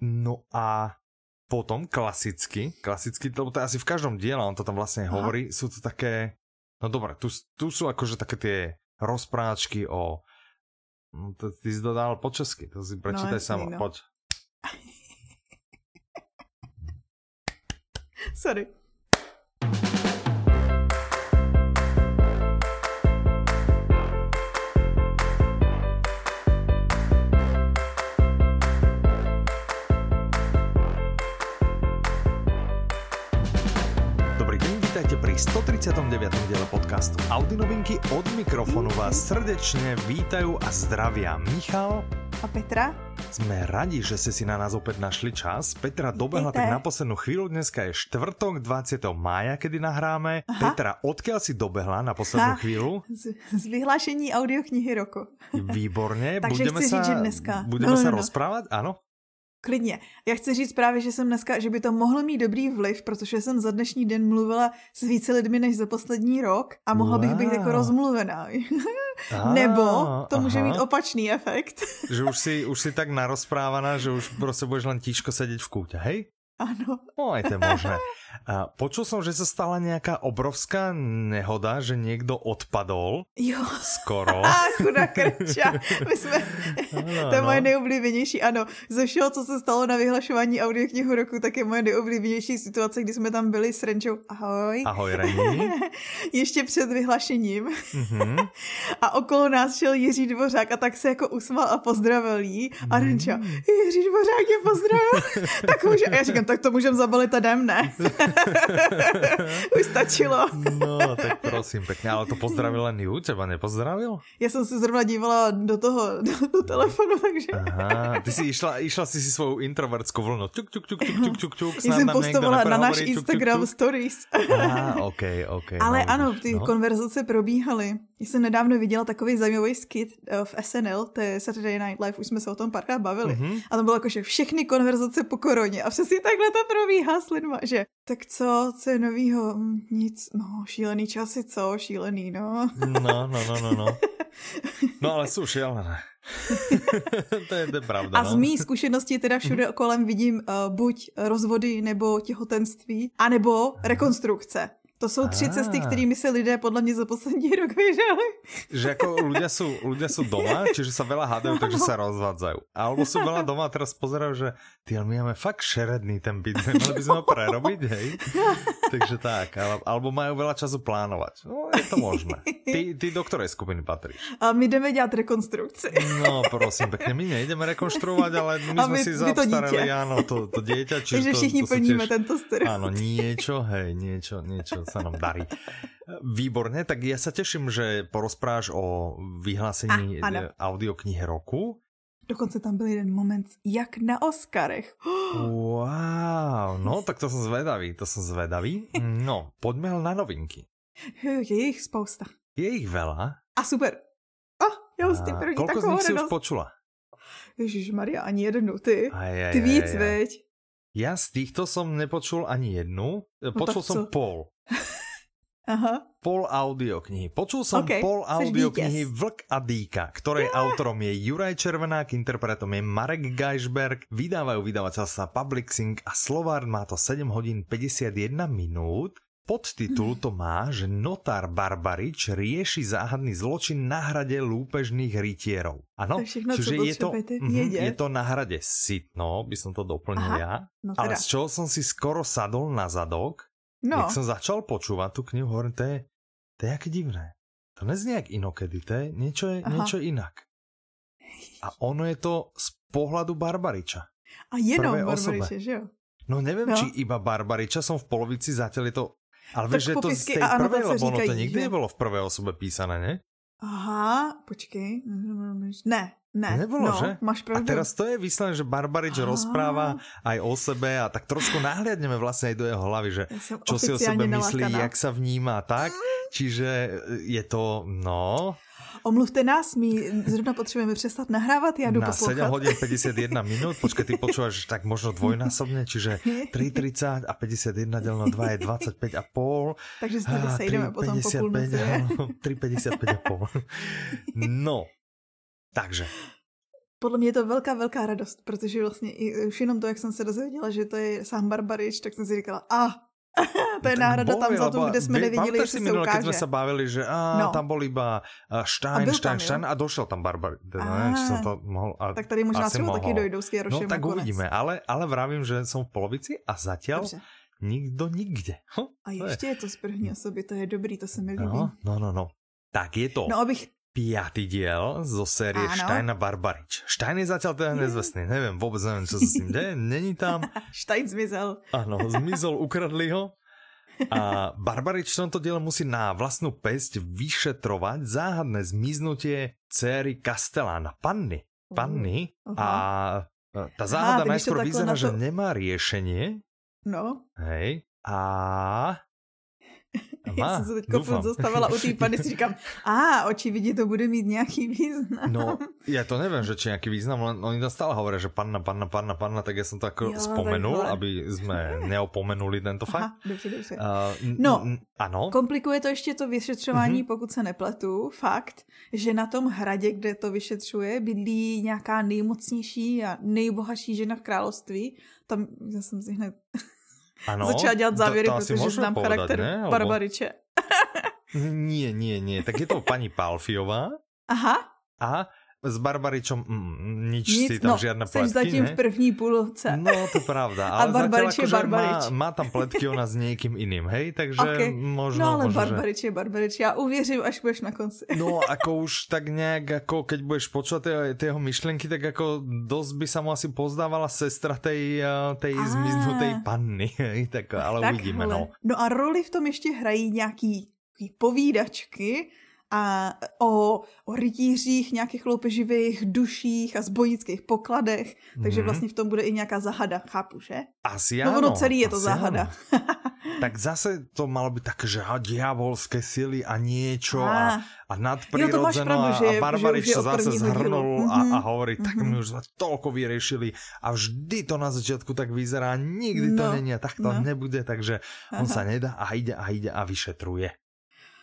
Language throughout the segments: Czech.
No a potom klasicky, klasicky, to je asi v každom diele, on to tam vlastne Aha. hovorí, sú to také, no dobré, tu, tu sú akože také tie rozpráčky o, no to ty si dodal po česky, to si prečítaj no, sama, no. poď. Sorry. Pri 139. diele podcastu Audi novinky. Od mikrofonu vás srdečne vítajú a zdravia Michal a Petra. Sme radi, že ste si na nás opäť našli čas. Petra dobehla tak na poslednú chvíľu. Dneska je štvrtok 20. mája, kedy nahráme. Aha. Petra, odkiaľ si dobehla na poslednú ha, chvíľu? Z, z vyhlášení audioknihy roku. Výborne. Takže budeme chci sa, říct, že dneska. Budeme no, no, no. rozprávať? Áno? Klidně. Já chci říct právě, že jsem dneska, že by to mohlo mít dobrý vliv, protože jsem za dnešní den mluvila s více lidmi než za poslední rok a mohla wow. bych být jako rozmluvená. Ah, Nebo to aha. může mít opačný efekt. že už si, už si tak narozprávaná, že už prostě budeš len tížko sedět v kúte, hej? Áno. No, aj to je možné. A počul som, že sa stala nejaká obrovská nehoda, že niekto odpadol. Jo. Skoro. A chudá krča. My jsme... to je moje nejoblíbenější. Ano, ze všeho, co se stalo na vyhlašování audioknihu roku, tak je moje nejoblíbenější situace, kdy jsme tam byli s Renčou. Ahoj. Ahoj, Rení. Ještě před vyhlašením. Mm-hmm. a okolo nás šel Jiří Dvořák a tak se jako usmal a pozdravil jí. A Renča, mm. Jiří Dvořák je pozdravil. tak může... A já říkám, tak to můžeme zabalit a jdem, ne? Už stačilo. no, tak prosím, pěkně, ale to pozdravil len ju, třeba nepozdravil? Já jsem se zrovna dívala do toho, do, do telefonu, takže... Aha, ty si išla, išla si si svou introvertskou vlnu. Tuk, tuk, tuk, tuk, tuk, tuk, tuk. Já jsem postovala na náš Instagram tuk, tuk, tuk. stories. ah, ok, ok. Ale no, ano, ty no. konverzace probíhaly. Já jsem nedávno viděla takový zajímavý skit uh, v SNL, to je Saturday Night Live, už jsme se o tom párkrát bavili. Mm-hmm. A tam bylo jako, že všechny konverzace po koroně. A přesně takhle to probíhá s lidma, že tak co, co je novýho? Hm, nic, no, šílený časy, co? Šílený, no. No, no, no, no, no. No, ale jsou šílené. to, je, to je pravda. A z no. mý zkušenosti teda všude mm-hmm. kolem vidím uh, buď rozvody nebo těhotenství, anebo rekonstrukce. To jsou tři ah. cesty, kterými se lidé podle mě za poslední rok vyžali. Že jako ľudia sú, ľudia sú doma, čiže sa veľa hádajú, takže sa rozvádzajú. Alebo sú veľa doma a teraz pozerajú, že ty, my máme fakt šeredný ten byt, mali by sme ho prerobiť, hej? Takže tak, alebo majú veľa času plánovať. No, je to možné. Ty, ty do ktorej skupiny patríš? A my jdeme dělat rekonstrukci. No, prosím, pekne, my nejdeme rekonštruovať, ale my my, si zaobstarali, áno, to, to dieťa. Čiže Takže všichni to, to plníme tiež, tento stereotyp. Áno, niečo, hej, niečo, niečo sa nám darí. Výborné, tak ja sa teším, že porozpráš o vyhlásení ah, audioknihy roku. Dokonce tam byl jeden moment, jak na Oscarech. Wow, no tak to som zvedavý, to som zvedavý. No, poďme na novinky. Je jich spousta. Je ich veľa. A super. Oh, já už ty první Koľko z nich si už počula? Ježíš Maria, ani jednu, ty. Aj, aj, ty víc, aj, aj. veď. Ja z týchto som nepočul ani jednu. No Počul som pol. Aha. Pol audioknihy. Počul som okay, pol audioknihy Vlk a Dýka, ktorej yeah. autorom je Juraj Červenák, interpretom je Marek Geisberg, vydávajú vydavateľstva Publixing a Slovár má to 7 hodín 51 minút. Podtitul to má, že notár Barbarič rieši záhadný zločin na hrade lúpežných rytierov. Ano, čiže je to, mm, je to na hrade Sitno, by som to doplnil Aha, ja. No teda. Ale z čoho som si skoro sadol na zadok, No. Jak som začal počúvať tú knihu, hovorím, to je, to je aké divné. To neznie jak inokedy, to je niečo, je, niečo inak. A ono je to z pohľadu Barbariča. A jenom Barbariče, že jo? No neviem, no. či iba Barbariča som v polovici zatiaľ je to... Ale vieš, že to z tej prvej, lebo ono to nikdy že... nebolo v prvej osobe písané, ne? Aha, počkej. Ne, ne, Nebolo, no, že? máš pravdu. A teraz to je vyslené, že Barbarič Aha. rozpráva aj o sebe a tak trošku nahliadneme vlastne aj do jeho hlavy, že ja čo si o sebe myslí, jak sa vníma tak. Čiže je to, no... Omluvte nás, my zrovna potřebujeme přestat nahrávat, já jdu Na poslouchat. 7 hodin 51 minut, počkej, ty počúvaš tak možno dvojnásobne, čiže 3,30 a 51 delno 2 je 25 a pol. Takže se tady sejdeme potom po půlnoci. 3,55 a pol. No, takže, podle mě je to velká, velká radost, protože vlastně i už jenom to, jak jsem se dozvěděla, že to je sám Barbarič, tak jsem si říkala, a ah, to je náhrada tam za to, kde jsme neviděli, že se minule, ukáže. jsme se bavili, že a, no. tam byl iba Stein, a Stein, tam, Stein a došel tam Barbar. Teda, ne, som to mohl, a tak tady možná třeba taky dojdou s No tak konec. uvidíme, ale, ale vravím, že jsem v polovici a Dobře. nikdo nikde. Hm, a ještě je to z první osoby, to je dobrý, to se mi líbí. No, no, no, no. Tak je to. No abych piatý diel zo série Áno. Stein a Barbarič. Stein je zatiaľ teda nezvestný, neviem, vôbec neviem, čo sa s ním deje, není tam. Stein zmizel. Áno, zmizol, ukradli ho. A Barbarič v tomto diele musí na vlastnú pesť vyšetrovať záhadné zmiznutie céry Kastelána, Panny. Panny. Uh, a tá záhada najskôr vyzerá, to... že nemá riešenie. No. Hej. A Já jsem se teď zastavila u té pany, si říkám, a očividně to bude mít nějaký význam. No, já to nevím, že či nějaký význam, ale oni tam stále hovorí, že panna, panna, panna, panna, tak já jsem to jako jo, spomenul, takhle. aby jsme neopomenuli tento fakt. Aha, dobře, dobře. Uh, no, ano. komplikuje to ještě to vyšetřování, uh-huh. pokud se nepletu, fakt, že na tom hradě, kde to vyšetřuje, bydlí nějaká nejmocnější a nejbohatší žena v království. Tam, já jsem si hned ano, začala dělat závěry, to, to protože znám povedať, charakter ne? Barbariče. nie, nie, nie. Tak je to paní Palfiová. Aha. A s Barbaričom mm, nič Nic, si tam no, žiadne pletky, zatím ne? v první půlce. No, to pravda. Ale a Barbarič je Barbarič. Má, má tam pletky ona s někým iným, hej? Takže okay. možno... No ale možno, Barbarič že... je Barbarič. Já uvěřím, až budeš na konci. No, ako už tak nějak, ako keď budeš počuť tie, jeho myšlenky, tak ako dosť by sa mu asi pozdávala sestra tej, tej zmiznutej panny. tak, ale tak, uvidíme, no. No a roli v tom ještě hrají nějaký povídačky, a o, o rytířích, nějakých loupeživých duších a zbojnických pokladech, takže mhm. vlastně v tom bude i nějaká zahada, chápu, že? Asi ano. No ono celý je to zahada. tak zase to malo být tak, že diabolské síly a niečo a, a nadprirodzeno a, a Barbarič sa zase zhrnul a, a mhm. hovorí, tak mm-hmm. my už sme toľko vyriešili a vždy to na začiatku tak vyzerá, nikdy to no, není a tak to no. nebude, takže on Aha. sa nedá a ide a ide a vyšetruje.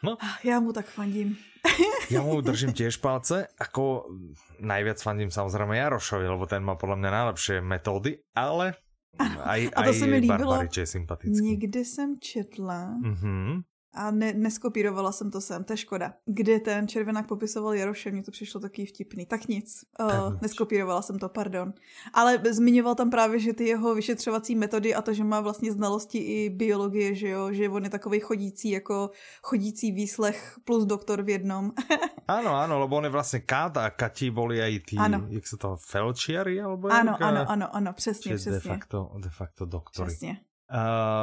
No. Já mu tak fandím. ja mu držím tiež palce, ako najviac fandím samozrejme Jarošovi, lebo ten má podľa mňa najlepšie metódy, ale aj, a to aj se mi líbilo. je sympatický. Někde jsem četla, mm-hmm a ne, neskopírovala jsem to sem, to je škoda. Kde ten červenák popisoval Jaroše, mně to přišlo taky vtipný. Tak nic, uh, neskopírovala jsem to, pardon. Ale zmiňoval tam právě, že ty jeho vyšetřovací metody a to, že má vlastně znalosti i biologie, že jo, že on je takový chodící, jako chodící výslech plus doktor v jednom. ano, ano, lebo on je vlastně Kat a Kati boli aj tí, ano. jak se to, felčiari, alebo Ano, jak, ano, ano, ano, přesně, přesně. de facto, de facto doktory. Přesně.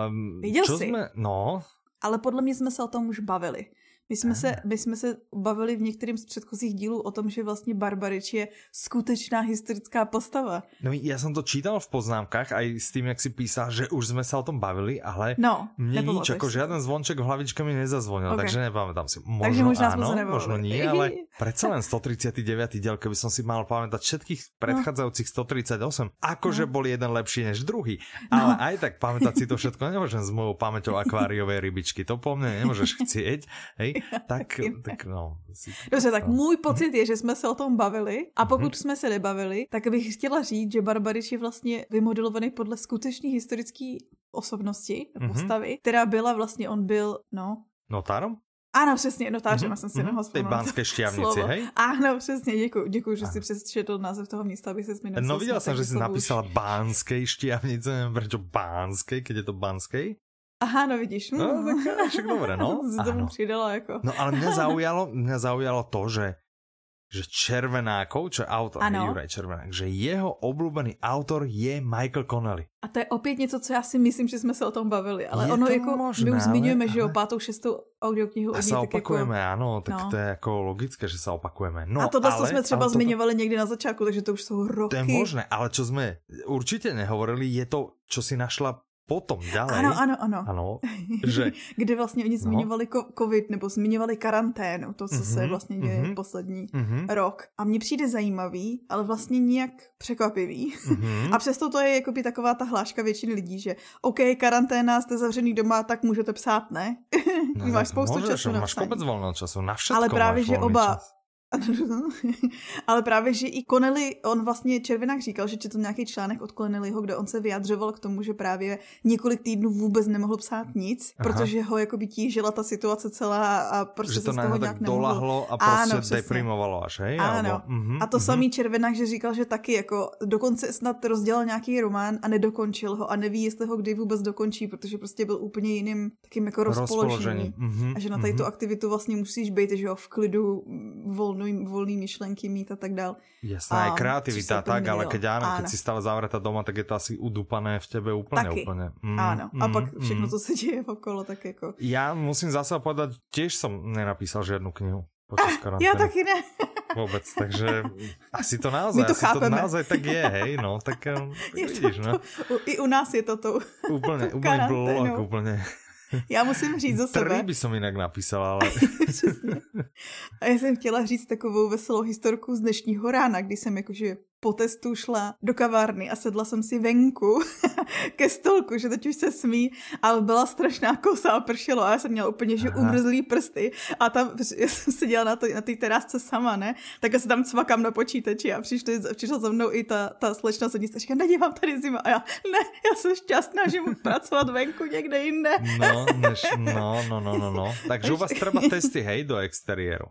Um, Viděl jsi? Jsme, no, ale podle mě jsme se o tom už bavili. My jsme, se, my jsme se bavili v některém z předchozích dílů o tom, že vlastně Barbarič je skutečná historická postava. No já jsem to čítal v poznámkách aj s tím, jak si písal, že už jsme se o tom bavili, ale no, mně nič, jako žádný zvonček v hlavičke mi nezazvonil, okay. takže nepamätám si. Možno takže možná áno, se možno nie, ale predsa len 139. diel, keby som si mal pamätať všetkých predchádzajúcich 138, akože no. bol jeden lepší než druhý. Ale no. aj tak pamätať si to všetko nemôžem s mojou pamäťou akváriovej rybičky, to po mne nemôžeš chcieť, hej? tak, tak no. Dobře, tak můj pocit je, že jsme se o tom bavili a pokud mm-hmm. jsme se nebavili, tak bych chtěla říct, že Barbarič je vlastně vymodelovaný podle skutečné historické osobnosti, mm-hmm. postavy, která byla vlastně, on byl, no... Notárom? Ano, přesně, notářem, mm-hmm. jsem si mm-hmm. Tej bánské šťavnici, hej? Ano, přesně, děkuji, děkuji, že si přečetl název toho místa, aby se zmínil. No viděla jsem, že jsi napísala už... bánské šťavnice, nevím, proč bánské, keď je to bánské. Aha, no vidíš. No, tak však dobré, no. si tomu přidala jako. No ale mě zaujalo, mě zaujalo to, že že Červenákov, čo autor, ano. Juraj Červenák, že jeho obľúbený autor je Michael Connelly. A to je opět něco, co já si myslím, že jsme se o tom bavili, ale je ono jako, možné, my už zmiňujeme, ale, že jo, pátou, šestou audioknihu. A se opakujeme, jako... ano, tak no. to je jako logické, že se opakujeme. No, a tohle ale, jsme třeba to... zmiňovali někdy na začátku, takže to už jsou roky. To je možné, ale čo jsme určitě nehovorili, je to, čo si našla potom ďalej. Ano, ano, ano. ano že... Kde vlastně oni no. zmiňovali no. covid nebo zmiňovali karanténu, to, co mm-hmm, se mhm, vlastně děje mm-hmm, poslední mm-hmm. rok. A mně přijde zajímavý, ale vlastně nijak překvapivý. Mm-hmm. A přesto to je jakoby taková ta hláška většiny lidí, že OK, karanténa, jste zavřený doma, tak můžete psát, ne? No, máš spoustu můžeš, času na Máš kopec volného času, na všetko Ale právě, že oba čas ale právě, že i Connelly, on vlastně Červenák říkal, že četl nějaký článek od Connellyho, kde on se vyjadřoval k tomu, že právě několik týdnů vůbec nemohl psát nic, Aha. protože ho jako by tížila ta situace celá a prostě že to se z toho nějak dolahlo a prostě ano, deprimovalo až, hej? Ano. Alebo, uh-huh, a to uh-huh. samý Červenák, že říkal, že taky jako dokonce snad rozdělal nějaký román a nedokončil ho a neví, jestli ho kdy vůbec dokončí, protože prostě byl úplně jiným takým jako rozpoložený. Uh-huh, a že na tady uh-huh. tu aktivitu vlastně musíš být, že jo, v klidu volný, volný myšlenky mít a tak dál. Jasná, je kreativita, tak, ale keď áno, keď si stále zavretá doma, tak je to asi udupané v tebe úplně, Taky. úplně. Mm, áno, a mm, pak všechno, mm. co se děje okolo, tak jako... Já musím zase povedať, tiež som nenapísal žiadnu knihu počas karantény. Já taky ne. Vůbec, takže asi to naozaj, My to asi chápeme. to naozaj tak je, hej, no, tak, tak je vidíš, to, no. I u nás je to to. Úplně, úplně blok, úplně. Já musím říct za sebe. By som jinak napísala, ale... A já jsem chtěla říct takovou veselou historku z dnešního rána, kdy jsem jakože po testu šla do kavárny a sedla jsem si venku ke stolku, že teď už se smí, ale byla strašná kosa a pršelo a já jsem měla úplně že umrzlý prsty a tam, já jsem seděla na, to, na té terásce sama, ne, tak já se tam cvakám na počítači a přišli, přišla za mnou i ta, ta slečna sednice a říká, nedívám tady zima a já, ne, já jsem šťastná, že můžu pracovat venku někde jinde. No, než, no, no, no, no, no. Takže u vás třeba testy, hej, do exteriéru.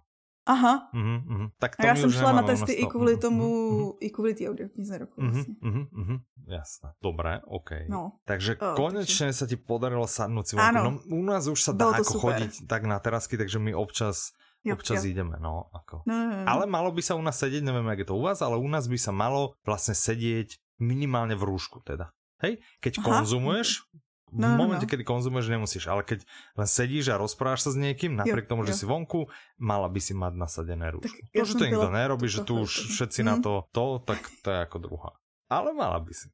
Aha. Mm-hmm, mm-hmm. Tak to a já jsem šla na testy i kvůli tomu, mm-hmm. i kvůli té audioknize roku. Mm-hmm, mm-hmm, jasné, dobré, OK. No. Takže o, konečně takže... se ti podarilo sadnout si. No, u nás už se dá jako chodit tak na terasky, takže my občas jo, občas jo. jdeme, no. Ako. No, no, no. Ale malo by se u nás sedět, nevím, jak je to u vás, ale u nás by se malo vlastně sedět minimálně v rúšku teda. Hej, keď Aha. konzumuješ, No, v no, momente, no. kedy konzumuješ, nemusíš, ale keď len sedíš a rozprávaš sa s niekým, napriek jo, tomu, že jo. si vonku, mala by si mať nasadené rúško. To, že to nikto nerobí, že tu už všetci mm. na to, to, tak to je jako druhá. Ale mala by si.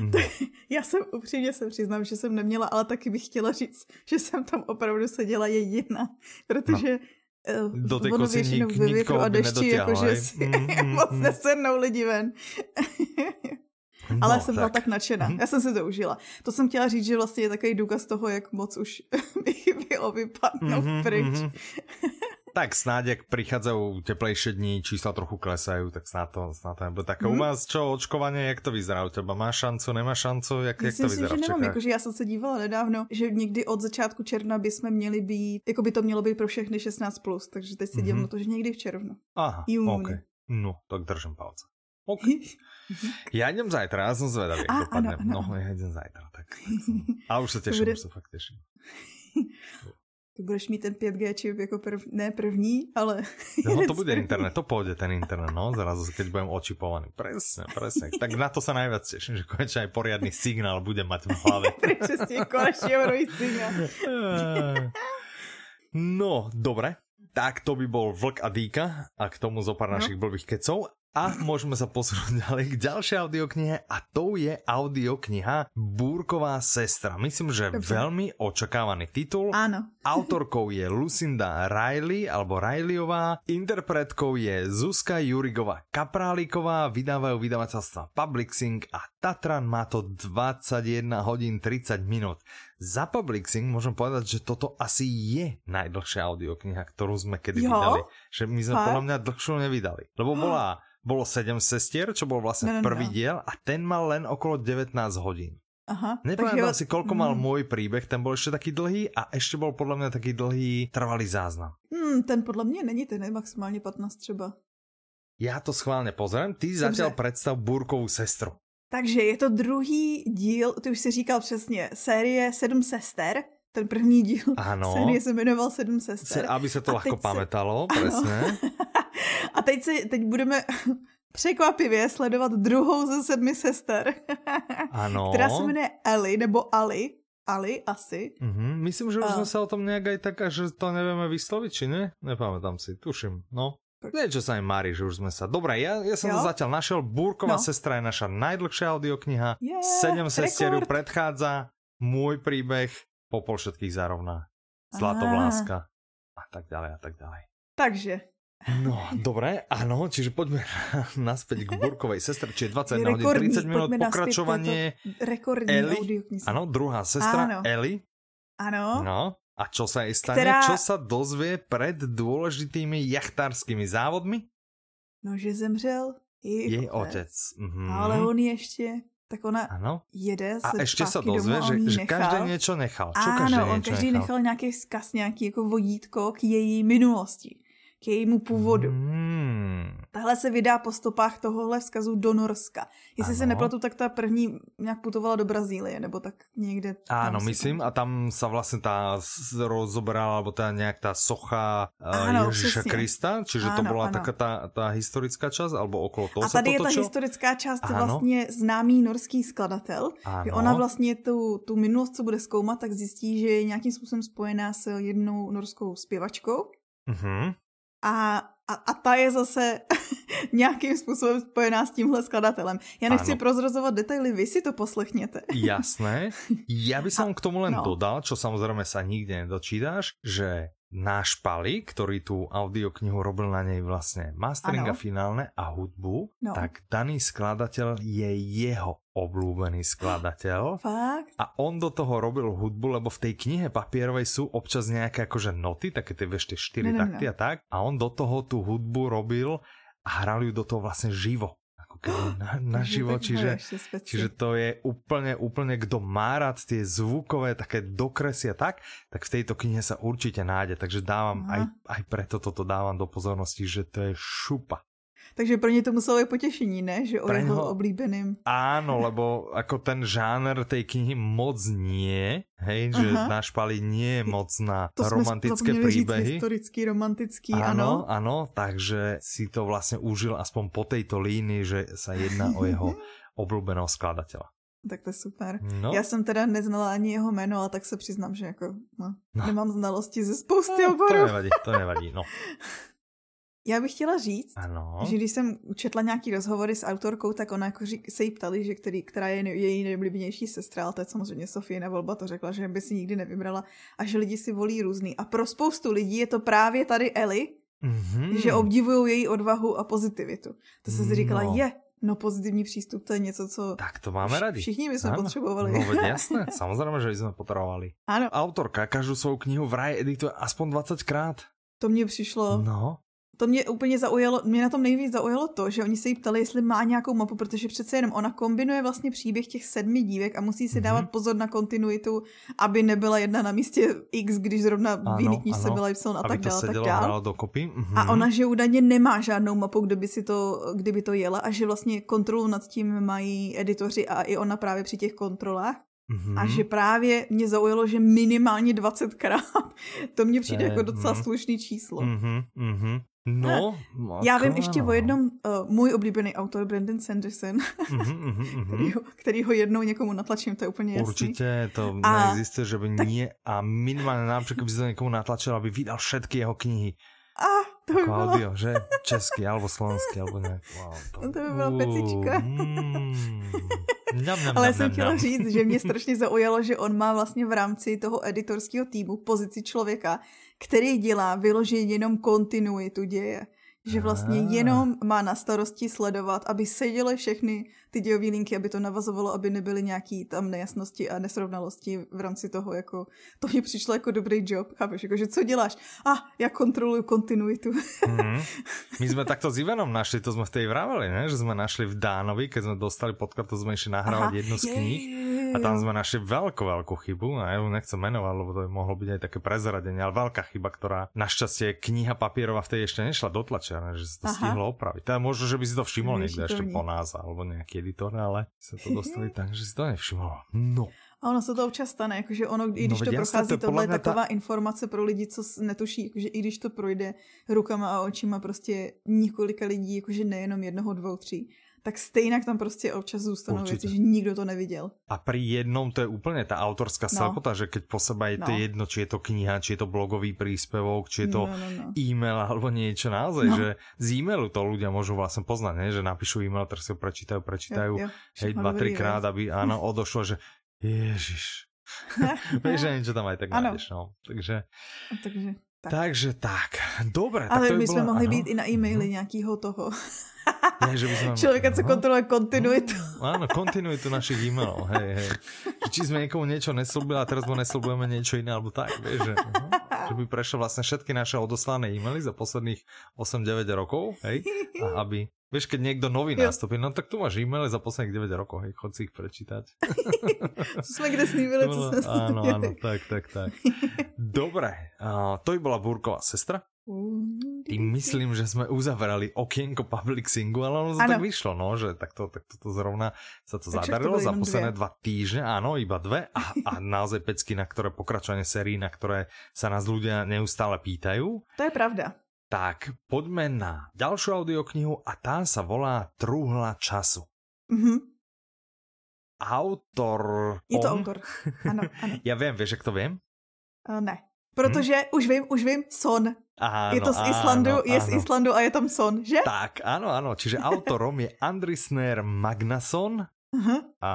Mm. Já jsem upřímně se přiznám, že jsem neměla, ale taky bych chtěla říct, že jsem tam opravdu seděla jediná, protože no. Dotyku si nik, nikoho a dešti, jakože si mm, moc mm. nesednou lidi ven. No, Ale jsem tak. byla tak nadšená. Mm-hmm. Já jsem si to užila. To jsem chtěla říct, že vlastně je takový důkaz toho, jak moc už mi bylo vypadnout mm-hmm, pryč. Mm-hmm. tak snáď, jak prichádzajú teplejšie dní, čísla trochu klesajú, tak snad to, snad to nebude. Tak mm. u vás čo, očkovanie, jak to vyzerá u teba? Má šancu, nemá šancu? Jak, jak to vyzerá si, že nemám, jakože já jsem se dívala nedávno, že někdy od začátku června jsme měli být, jako by to mělo být pro všechny 16+, plus, takže teď se mm-hmm. dívám to, že někdy v červnu. Aha, okay. No, tak držím palce. Okay. Ja idem zajtra, ja som zvedavý, jak dopadne. No, ja idem zajtra. Tak, A už sa teším, bude... už sa fakt teším. Ty budeš mít ten 5G čip jako prv, ne první, ale... No to bude internet, to pôjde ten internet, no, zrazu, keď budem očipovaný. Presne, presne. Tak na to sa najviac teším, že konečne aj poriadny signál bude mať v hlave. Presne, konečne eurový signál. no, dobre. Tak to by bol Vlk a Dýka a k tomu zo pár no. našich blbých kecov. A môžeme sa posunúť ďalej k ďalšej audioknihe a to je audiokniha Búrková sestra. Myslím, že Dobře. veľmi očakávaný titul. Áno. Autorkou je Lucinda Riley alebo Rileyová, interpretkou je Zuzka Jurigová Kapráliková, vydávajú vydavateľstva Publixing a Tatran má to 21 hodín 30 minút. Za Publixing môžem povedať, že toto asi je najdlhšia audiokniha, ktorú sme kedy jo? vydali. Že my sme podľa mňa dlhšiu nevydali. Lebo bola bolo 7 sestier, čo bol vlastne no, no, no. prvý diel a ten mal len okolo 19 hodín. Aha. Nepamätám si, koľko mal mm. môj príbeh, ten bol ešte taký dlhý a ešte bol podľa mňa taký dlhý trvalý záznam. Hmm, ten podľa mňa není ten maximálně 15 třeba. Já to schválně pozriem, ty Dobře. zatiaľ predstav Burkovou sestru. Takže je to druhý díl, ty už si říkal přesně, série Sedm sester, ten první díl ano. série se jmenoval Sedm sester. Se, aby se to a lahko pamätalo, přesně. A teď, si, teď budeme překvapivě sledovat druhou ze sedmi sester. Ano. Která se jmenuje Ellie, nebo Ali. Ali asi. Mm-hmm. Myslím, že už a... jsme se o tom nějak aj tak, že to nevíme vyslovit, či ne? Nepamätám si, tuším, no. Niečo sa mi mári, že už sme sa... Dobre, ja, ja som jo? to zatiaľ našiel. Búrková no. sestra je naša najdlhšia audiokniha. Yeah, Sedem sestier ju predchádza. Môj príbeh. Popol všetkých zarovná. Zlatovláska. A tak ďalej a tak ďalej. Takže, No, dobré, áno, čiže poďme naspäť k Burkovej sestre, čiže 21 hodín 30 minút pokračovanie rekordní Eli, áno, druhá sestra. Eli. Áno. No, A čo sa jej stane? Která... Čo sa dozvie pred dôležitými jachtářskými závodmi? No, že zemřel jej, jej otec. Mm-hmm. Ale on ještě tak ona ano? jede se A ještě se dozvě, že, že každý něco nechal. Čo ano, každý on každý nechal? nechal nějaký vzkaz, nějaký jako vodítko k její minulosti k jejímu původu. Hmm. Tahle se vydá po stopách tohohle vzkazu do Norska. Jestli ano. se nepletu, tak ta první nějak putovala do Brazílie, nebo tak někde. Ano, myslím, a tam se vlastně ta rozobrala, alebo ta nějak ta socha ano, Ježíša Krista, čiže ano, to byla taká ta, ta historická část, alebo okolo toho A tady je ta historická část ano. vlastně známý norský skladatel. Ano. Ona vlastně tu, tu minulost, co bude zkoumat, tak zjistí, že je nějakým způsobem spojená s jednou norskou zpěvačkou. Uh-huh. A, a, a ta je zase nějakým způsobem spojená s tímhle skladatelem. Já nechci ano. prozrazovat detaily, vy si to poslechněte. Jasné. Já bych som k tomu len no. dodal, čo samozrejme sa nikde nedočítáš, že náš Pali, ktorý tú audioknihu robil na nej vlastne mastering ano. a finálne a hudbu, no. tak daný skladateľ je jeho oblúbený skladateľ. Fakt? A on do toho robil hudbu, lebo v tej knihe papierovej sú občas nejaké akože noty, také tie vieš, tie štyri no, no, takty no. a tak. A on do toho tú hudbu robil a hral ju do toho vlastne živo na, na život, čiže, čiže to je úplne, úplne, kdo má rád tie zvukové také dokresy a tak, tak v tejto knihe sa určite nájde, takže dávam, aj, aj preto toto dávam do pozornosti, že to je šupa. Takže pro ně to muselo být potěšení, ne? Že o pre jeho oblíbeným. Áno, lebo ako ten žáner tej knihy moc nie, hej, že Aha. náš Pali nie je moc na to romantické príbehy. Říct, historický, romantický, áno. Áno, áno, takže si to vlastne užil aspoň po tejto línii, že sa jedná o jeho obľúbeného skladateľa. Tak to je super. No. Já jsem teda neznala ani jeho jméno, ale tak se přiznám, že jako no, no. nemám znalosti ze spousty no, oborů. To nevadí, to nevadí, no. Já bych chtěla říct, ano. že když jsem četla nějaký rozhovory s autorkou, tak ona jako řík, se jí ptali, že který, která je její nejoblíbenější sestra, ale to je samozřejmě Sofie volba, to řekla, že by si nikdy nevybrala a že lidi si volí různý. A pro spoustu lidí je to právě tady Eli, mm-hmm. že obdivují její odvahu a pozitivitu. To se si říkala, no. je, No pozitivní přístup, to je něco, co... Tak to máme radi. Všichni by jsme ano. potřebovali. No jasné, samozřejmě, že jsme potřebovali. Ano. Autorka každou svou knihu vraj edituje aspoň 20 krát. To mě přišlo. No to mě úplně zaujalo, mě na tom nejvíc zaujalo to, že oni se jí ptali, jestli má nějakou mapu, protože přece jenom ona kombinuje vlastně příběh těch sedmi dívek a musí si mm-hmm. dávat pozor na kontinuitu, aby nebyla jedna na místě X, když zrovna v jiný knižce byla Y a tak dále. Tak dále. Mm-hmm. A ona, že údajně nemá žádnou mapu, kdyby, si to, kdyby to jela a že vlastně kontrolu nad tím mají editoři a i ona právě při těch kontrolách. Mm-hmm. A že právě mě zaujalo, že minimálně 20krát. To mně přijde jako docela mm-hmm. slušný číslo. Mm-hmm. Mm-hmm. No, Já vím ještě o jednom, uh, můj oblíbený autor, Brandon Sanderson, mm-hmm, mm-hmm. který, ho, který ho jednou někomu natlačím, to je úplně jasný. Určitě to a, neexistuje, že by tak... nie, a minimálně například by se to někomu natlačil, aby vydal všetky jeho knihy. A to by bylo... audio, že? Český, alebo slovenský, alebo nějak. Wow, to... No to by bylo pecička. Mm, Ale jsem chtěla říct, že mě strašně zaujalo, že on má vlastně v rámci toho editorského týmu pozici člověka, který dělá vyloženě jenom kontinuitu děje. Že vlastně ah. jenom má na starosti sledovat, aby seděly všechny ty dějové linky, aby to navazovalo, aby nebyly nějaký tam nejasnosti a nesrovnalosti v rámci toho, jako to mi přišlo jako dobrý job, chápeš, jako, že co děláš? A ah, já kontroluju kontinuitu. Mm. My jsme takto s Ivanom našli, to jsme v té vraveli, ne? že jsme našli v Dánovi, keď jsme dostali podklad, to jsme nahrávať Aha. jednu z knih. A tam jsme našli veľkú, veľkú chybu, a ja ju nechcem menovať, lebo to by mohlo byť aj také prezradenie, ale veľká chyba, ktorá našťastie kniha papierová v tej ešte nešla do tlačiarne, že sa to Aha. stihlo opraviť. Teda možno, že by si to všimol niekde ešte po nás, alebo nejaký editor, ale sa to dostali tak, že si to nevšimol. No. A ono se to občas stane, jakože ono, i když no, to prochází, to tohle je taková ta... informace pro lidi, co netuší, jakože i když to projde rukama a očima prostě několika lidí, jakože nejenom jednoho, dvou, tří, tak stejně tam prostě občas zůstanou Určitě. věci, že nikdo to neviděl. A pri jednom to je úplně ta autorská no. slepota, že keď po seba je no. to jedno, či je to kniha, či je to blogový príspevok, či je to no, no, no. e-mail alebo niečo naozaj, no. že z e-mailu to ľudia môžu vlastne poznať, ne? že napíšu e-mail, teraz si ho prečítajú, prečítajú, jo, jo. hej, dva, trikrát, aby áno, odošlo, že ježiš. Vieš, že niečo tam aj tak nájdeš, no. Takže... A takže Tak. Takže tak, dobre. Ale tak my jsme mohli ano. být i na e-maily mm-hmm. nějakého toho. Ne, že by sme... Človeka, co kontroluje kontinuitu. Áno, kontinuitu našich e-mailov, hej, hej. Či sme niekomu niečo neslúbili a teraz mu neslúbujeme niečo iné, alebo tak, vieš, že, uh, že by prešiel vlastne všetky naše odoslané e-maily za posledných 8-9 rokov, hej, a aby Vieš, keď niekto nový nastupí, no tak tu máš e-maily za posledných 9 rokov, hej, chod si ich prečítať. Sme kde snívili, co sme Áno, áno, tak, tak, tak. Dobre, uh, to by bola Búrková sestra. Tým myslím, že sme uzavrali okienko public singu, ale ono to tak vyšlo, no, že takto, takto to zrovna sa to tak zadarilo to za posledné dve. dva týždne, áno, iba dve a, a naozaj pecky, na ktoré pokračovanie sérii, na ktoré sa nás ľudia neustále pýtajú. To je pravda. Tak poďme na ďalšiu audioknihu a tá sa volá Truhla času. Mm-hmm. Autor... Je to on... autor, ano, ano. ja viem, vieš, jak to viem? Uh, ne. Protože hmm? už vím, už vím, Son. Áno, je to z Islandu, áno, je áno. z Islandu a je tam Son, že? Tak, áno, áno. Čiže autorom je Andrisner Magnason uh-huh. a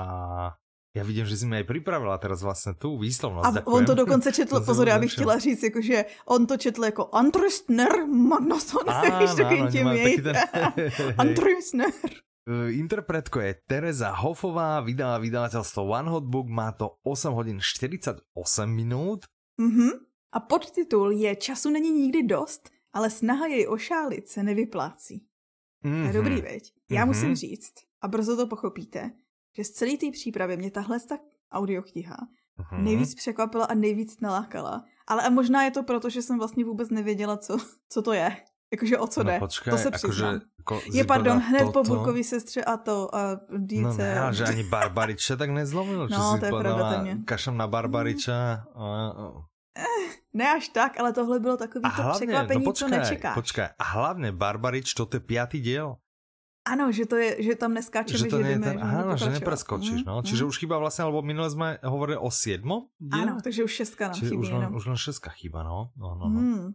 já vidím, že jsi mi aj připravila teraz vlastně tu výslovnost. A on to dokonce četl, pozor, já bych chtěla říct, jakože on to četl jako Andristner Magnason, víš, takový tím ten... Andristner. Interpretko je Teresa Hofová, vydala vydavateľstvo One Hot Book, má to 8 hodin 48 minut. Mhm. A podtitul je Času není nikdy dost, ale snaha jej ošálit se nevyplácí. Mm-hmm. To je dobrý, mhm. veď? Já mm-hmm. musím říct, a brzo to pochopíte, že z celé té přípravy mě tahle ta audiokniha mm-hmm. nejvíc překvapila a nejvíc nalákala. Ale a možná je to proto, že jsem vlastně vůbec nevěděla, co, co to je. Jakože o co no, jde, počkej, to se přiznám. Akože, ako, je, pardon, hned toto? po Burkový sestře a to a díce. No ne, že ani Barbariče tak nezlomil. No, to je pravda, Kašem na Barbariča. A, Eh, ne až tak, ale tohle bylo takový a to hlavně, překvapení, no počkej, co nečekáš. Počkej, a hlavně Barbarič, to je pátý díl. Ano, že to je, že tam neskáčeme, že, to že ten, áno, že nepreskočíš, no. Mm, Čiže mm. už chýba vlastně, alebo minule jsme hovorili o siedmo díl? Ano, takže už šestka nám Čiže chybí už len, už len šestka chýba, no. no, no, no. Mm.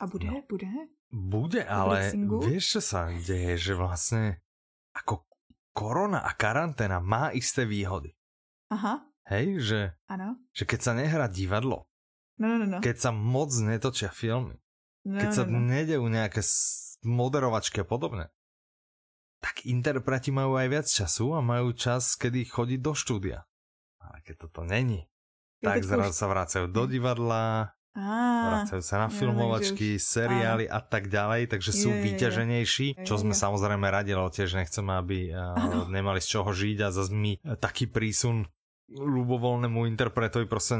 A bude, no. bude? Bude, ale vieš, čo sa deje, že vlastně ako korona a karanténa má isté výhody. Aha. Hej, že, ano. že keď sa nehrá divadlo, No, no, no, no. Keď sa moc netočia filmy, no, keď no, sa no, nedejú nejaké moderovačky a podobne, tak interpreti majú aj viac času a majú čas, kedy chodiť do štúdia. Ale keď toto není, tak zrazu sa vracajú do divadla, vracajú sa na filmovačky, seriály a tak ďalej, takže sú je, vyťaženejší, je, čo sme samozrejme radi, lebo tiež nechceme, aby nemali z čoho žiť a zase my taký prísun ľubovoľnému interpretovi proste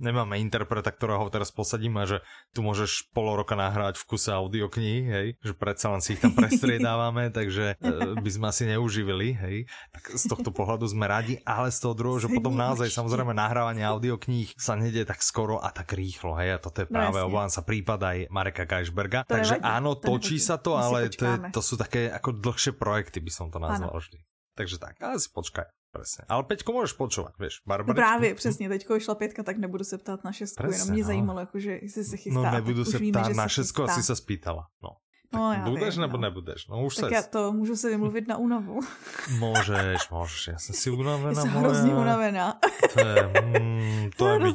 nemáme interpreta, ktorého teraz posadíme, že tu môžeš pol roka nahrávať v kuse audioknihy, hej, že predsa len si ich tam prestriedávame, takže e, by sme asi neuživili, hej. Tak z tohto pohľadu sme radi, ale z toho druhého, že potom naozaj samozrejme nahrávanie audiokníh sa nedie tak skoro a tak rýchlo, hej, a toto je práve no, obávam sa prípad aj Mareka Geisberga. To takže áno, točí to sa to, ale to, je, to sú také ako dlhšie projekty, by som to nazval vždy. Takže tak, ale si počkaj. Presne. Ale Peťko můžeš počovat, víš, Barbaričku. No právě, přesně, teďko šla pětka, tak nebudu se ptát na šestku, Presne, jenom mě no. zajímalo, jakože jestli se chystá. No nebudu se ptát na šestku, asi se spýtala, no. No, já budeš vím, nebo no. nebudeš? No už tak ses. já to můžu se vymluvit na únavu. Můžeš, můžeš, já jsem si unavená. Jsem hrozně unavená. To je, mm, to je mi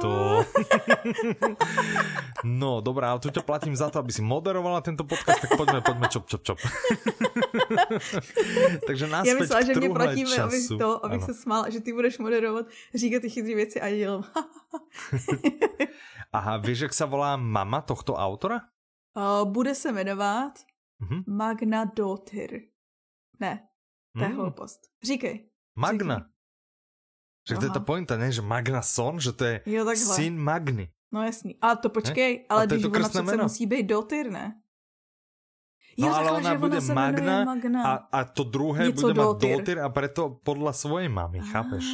to. No, dobrá, ale tu ťa platím za to, aby si moderovala tento podcast, tak pojďme, pojďme, čop, čop, čop. Takže nás Já myslela, že mě platíme, abych to, abych ano. se smála, že ty budeš moderovat, říkat ty chytré věci a dělám. Aha, víš, jak se volá mama tohto autora? Uh, bude se jmenovat mm-hmm. Magna Dotyr. Ne, to je mm. hloupost. Říkej. Magna. Říkej. Že to je ta pointa, ne? Že Magna Son, že to je jo, syn Magny. No jasný. A to počkej, ne? ale když ona přece jméno. musí být Dotyr, ne? No jo, ale takhle, ona bude ona Magna, Magna a, a to druhé Něco bude mať Dotyr a preto podľa svojej mamy, chápeš?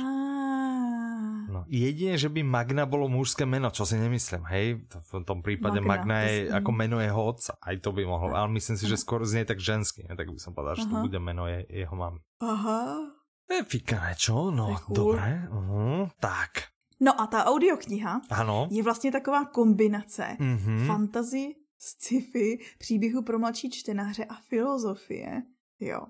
Jedine, že by Magna bolo mužské meno, čo si nemyslím, hej? V tom prípade Magna, Magna je jasný. ako meno jeho otca, aj to by mohlo, ale myslím si, že skôr znie tak žensky, ne? tak by som povedal, že to bude meno je, jeho mamy. Aha. Je fikané, čo? No, cool. dobré. Uh, tak. No a ta audiokniha ano. je vlastně taková kombinace mm-hmm. fantasy, sci-fi, příběhu pro mladší čtenáře a filozofie. Jo.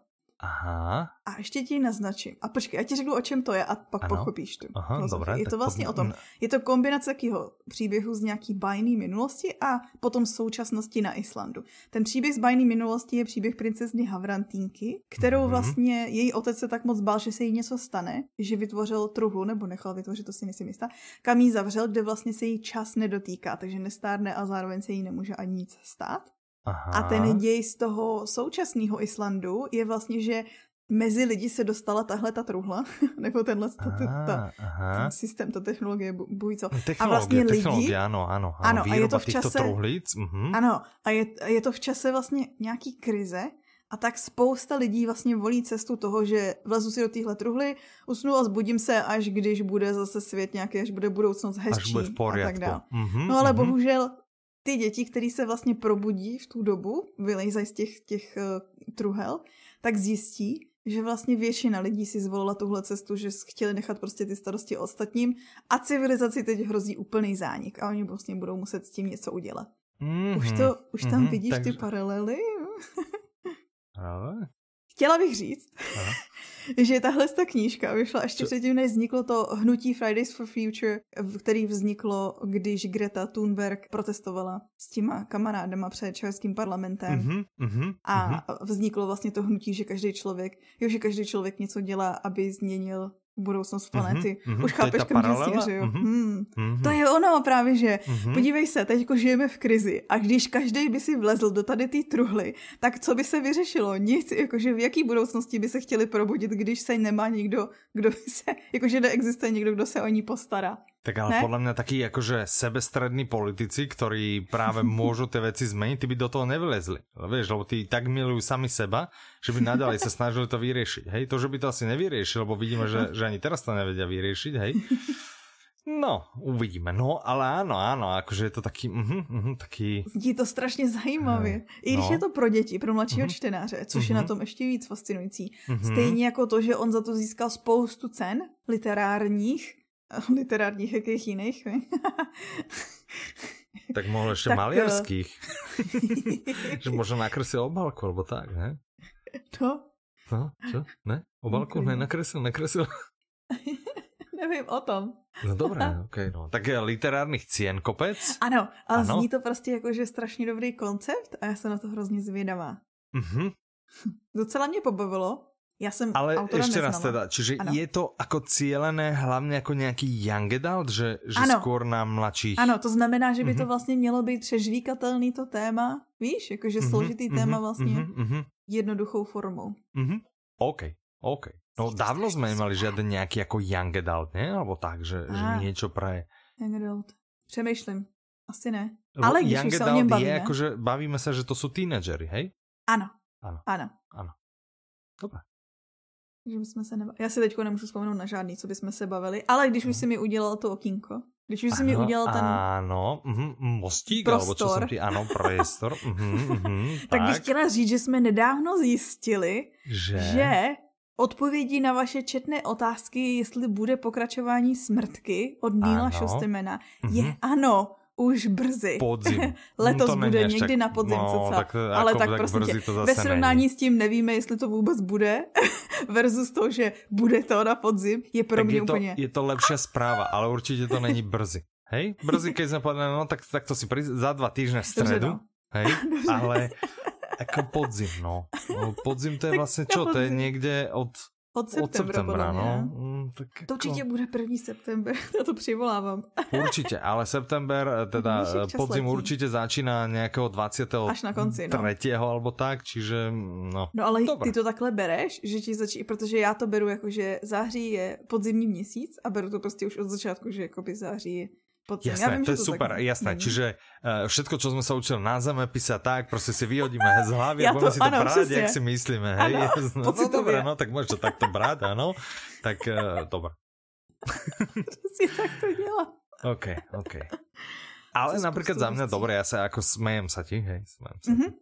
Aha. A ještě ti naznačím. A počkej, já ti řeknu, o čem to je a pak ano. pochopíš tu. Aha, dobré, je to vlastně pod... o tom. Je to kombinace takového příběhu z nějaký bajný minulosti a potom současnosti na Islandu. Ten příběh z bajný minulosti je příběh princezny Havrantínky, kterou mm-hmm. vlastně její otec se tak moc bál, že se jí něco stane, že vytvořil truhlu, nebo nechal vytvořit, to si nejsem jistá, kam jí zavřel, kde vlastně se jí čas nedotýká, takže nestárne a zároveň se jí nemůže ani nic stát. Aha. A ten děj z toho současného Islandu je vlastně, že mezi lidi se dostala tahle ta truhla, nebo tenhle ta, ta, ta, ten systém, ta technologie, buď co. Technologie, a vlastně lidi, ano, ano, ano, a je to v čase, truhlic, uh-huh. ano, a je, je to v čase vlastně nějaký krize, a tak spousta lidí vlastně volí cestu toho, že vlezu si do téhle truhly, usnu a zbudím se, až když bude zase svět nějaký, až bude budoucnost hezčí až bude v a tak dále. Mm-hmm, no ale mm-hmm. bohužel ty děti, které se vlastně probudí v tu dobu, vylejzají z těch, těch uh, truhel, tak zjistí, že vlastně většina lidí si zvolila tuhle cestu, že chtěli nechat prostě ty starosti ostatním a civilizaci teď hrozí úplný zánik a oni vlastně budou muset s tím něco udělat. Mm-hmm, už to, už tam mm-hmm, vidíš takže... ty paralely? Ale... Chtěla bych říct, že tahle ta knížka vyšla ještě předtím, než vzniklo to hnutí Fridays for Future, který vzniklo, když Greta Thunberg protestovala s těma kamarádama před českým parlamentem. Mm-hmm, mm-hmm, a mm-hmm. vzniklo vlastně to hnutí, že každý člověk, jo, že každý člověk něco dělá, aby změnil budoucnost mhm, planety. Mm-hmm, Už chápeš, kam tím směřuju. Mm-hmm, hmm. mm-hmm. To je ono právě, že mm-hmm. podívej se, teď jako žijeme v krizi a když každý by si vlezl do tady té truhly, tak co by se vyřešilo? Nic, jakože v jaký budoucnosti by se chtěli probudit, když se nemá nikdo, kdo by se, jakože neexistuje někdo, kdo se o ní postará. Tak ale ne? podľa mňa takí akože sebestrední politici, ktorí práve môžu tie veci zmeniť, ty by do toho nevylezli. Vieš, lebo tí tak milujú sami seba, že by nadalej sa snažili to vyriešiť. Hej, to, že by to asi nevyriešil, lebo vidíme, že, že ani teraz to nevedia vyriešiť, hej. No, uvidíme. No, ale áno, áno, akože je to taký, uh, uh, taký... Zní to strašně zajímavě. I když no. je to pro děti, pro mladšího uh-huh. čtenáře, což uh-huh. je na tom ještě víc fascinující. Uh-huh. Stejně jako to, že on za to získal spoustu cen literárních, literárních jakých jiných. tak mohl ještě tak, maliarských. že možno nakresil obálku, alebo tak, ne? No. No, čo? Ne? Obálku ne, nakresil, nakresil. Nevím o tom. No dobré, ok, no. Tak je literárních cien kopec. Ano, ale ano. zní to prostě jako, že strašně dobrý koncept a já jsem na to hrozně zvědavá. Mhm. Docela mě pobavilo, já jsem Ale ešte raz teda, čiže ano. je to ako cílené hlavně jako nějaký young adult, že, že ano. skôr na mladších? Ano, to znamená, že by mm-hmm. to vlastně mělo být přežvíkatelný to téma, víš, jakože mm-hmm. složitý mm-hmm. téma vlastně mm-hmm. jednoduchou formou. Mm-hmm. OK, OK. No dávno jsme nemali žiaden nějaký jako young adult, ne? Alebo tak, že, že niečo pre... Young adult. Přemýšlím. Asi ne. Lebo Ale když young už se o něm bavíme. je, akože bavíme se, že to jsou teenagery, hej? Ano. Ano. Ano. Ano. Dobre. Že jsme se neba... Já si teďko nemůžu vzpomenout na žádný, co bychom se bavili, ale když už si mi udělal to okýnko, když už si mi udělal ten Ano, mm, mostík, prostor. alebo čo jsem ti, ano, prostor. mm, mm, tak. tak bych chtěla říct, že jsme nedávno zjistili, že, že odpovědi na vaše četné otázky, jestli bude pokračování smrtky od Níla Šostemena, je ano už brzy. Podzim. Letos to bude někdy tak, na podzim, no, tak, ale jako, tak, tak prostě tě, to ve srovnání není. s tím nevíme, jestli to vůbec bude, versus to, že bude to na podzim, je pro tak mě je to, úplně... Je to lepší zpráva, ale určitě to není brzy. Hej? Brzy, keď jsme povedali, no tak, tak to si pri... za dva týždne v středu. no. Hej? ale jako podzim, no. no. Podzim to je vlastně čo? To je někde od od septembra, Od septembra no. Mm, tak to jako... určitě bude první september, já to přivolávám. Určitě, ale september, eh, teda eh, podzim letí. určitě začíná nějakého 20. Až na konci, no. Třetího, alebo tak, čiže mm, no. No ale Dobre. ty to takhle bereš, že ti začí, protože já to beru jako, že září je podzimní měsíc a beru to prostě už od začátku, že jako by září je Podzim. Jasné, ja viem, to je to super, tak... jasné. Není. Čiže uh, všetko, čo sme sa učili na zeme písať tak, prostě si vyhodíme z hlavy ja a budeme si to ano, brát, přesně. jak si myslíme. Hej? Ano, no, no dobré, no, tak môžeš to takto brát, ano. Tak uh, dobré. si tak to dělá. OK, OK. Ale to napríklad za mňa, dobre, ja sa ako smejem sa ti, hej, smejem sa mm -hmm. ti.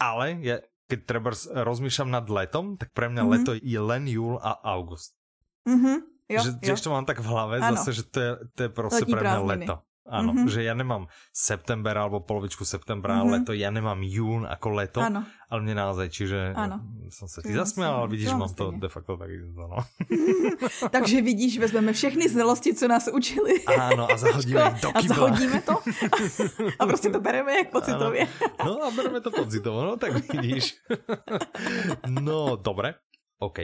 Ale ja, keď treba rozmýšľam nad letom, tak pre mňa mm -hmm. leto je len júl a august. Mhm. Jo, že, jo. to mám tak v hlave ano. zase, že to je, to je prostě pro mě leto. Áno, mm-hmm. že ja nemám september alebo polovičku septembra, mm-hmm. leto, ja nemám jún ako leto, ano. ale mne naozaj, čiže ano. som sa ti zasmial, ale vidíš, mám to de facto tak no. Takže vidíš, vezmeme všechny znalosti, co nás učili. Áno, a zahodíme do A zahodíme to a prostě to bereme jak pocitově. No a bereme to pocitovo, no tak vidíš. No, dobre, OK.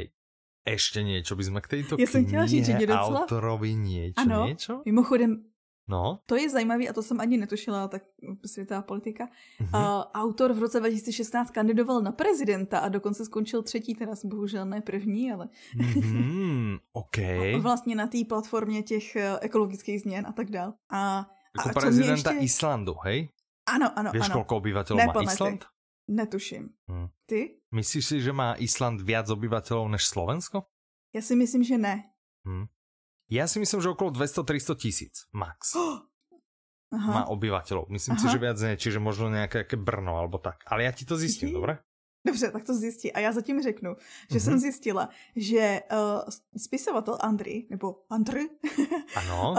Ešte niečo by sme k tejto ja knihe, říct, že autorovi niečo, ano, niečo? mimochodem No. To je zajímavý a to jsem ani netušila, tak světová politika. Mm-hmm. Uh, autor v roce 2016 kandidoval na prezidenta a dokonce skončil třetí, teda bohužel ne první, ale mm-hmm. okay. vlastně na té platformě těch uh, ekologických změn a tak dál. A, jako a prezidenta ještě... Islandu, hej? Ano, ano, Víš, ano. koľko obyvateľov má Island? Netuším. Hmm. Ty? Myslíš si, že má Island viac obyvateľov než Slovensko? Já si myslím, že ne. Hmm. Ja si myslím, že okolo 200-300 tisíc max. Aha. Má obyvateľov. Myslím Aha. si, že viac nie, čiže možno nejaké Brno alebo tak. Ale ja ti to zistím, dobre? Dobře, tak to zjistí. A já zatím řeknu, že mm-hmm. jsem zjistila, že uh, spisovatel Andry, nebo Andry, ano.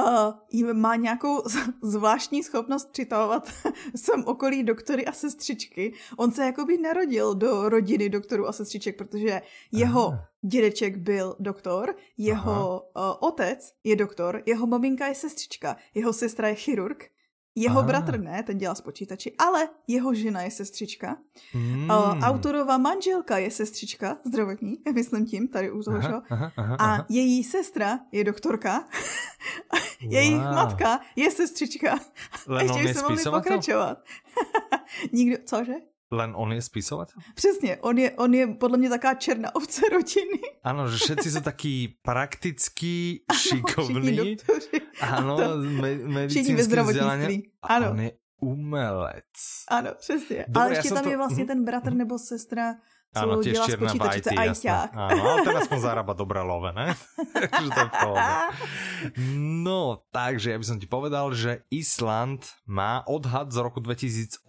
uh, má nějakou zvláštní schopnost přitahovat sem okolí doktory a sestřičky. On se jakoby narodil do rodiny doktorů a sestřiček, protože jeho Aha. dědeček byl doktor, jeho uh, otec je doktor, jeho maminka je sestřička, jeho sestra je chirurg jeho Aha. bratr ne, ten dělá s počítači, ale jeho žena je sestřička. Hmm. Uh, autorová manželka je sestřička, zdravotní, myslím tím, tady u toho, aha, aha, aha, A její sestra je doktorka. Jejich wow. matka je sestřička. Ještě by se mohli pokračovat. Nikdo, cože? Len on je spisovatel? Přesně, on je, on je podle mě taká černá ovce rodiny. Ano, že všetci jsou taký praktický, šikovní. Ano, me, medicínský vzdělání. Ano. on je umelec. Ano, přesně. Dobre, Ale ještě tam to... je vlastně ten bratr nebo sestra, ano, tiež čierna počítače, IT, ajťák. Áno, ale teraz aspoň zarába dobré love, ne? takže to je No, takže ja by som ti povedal, že Island má odhad z roku 2018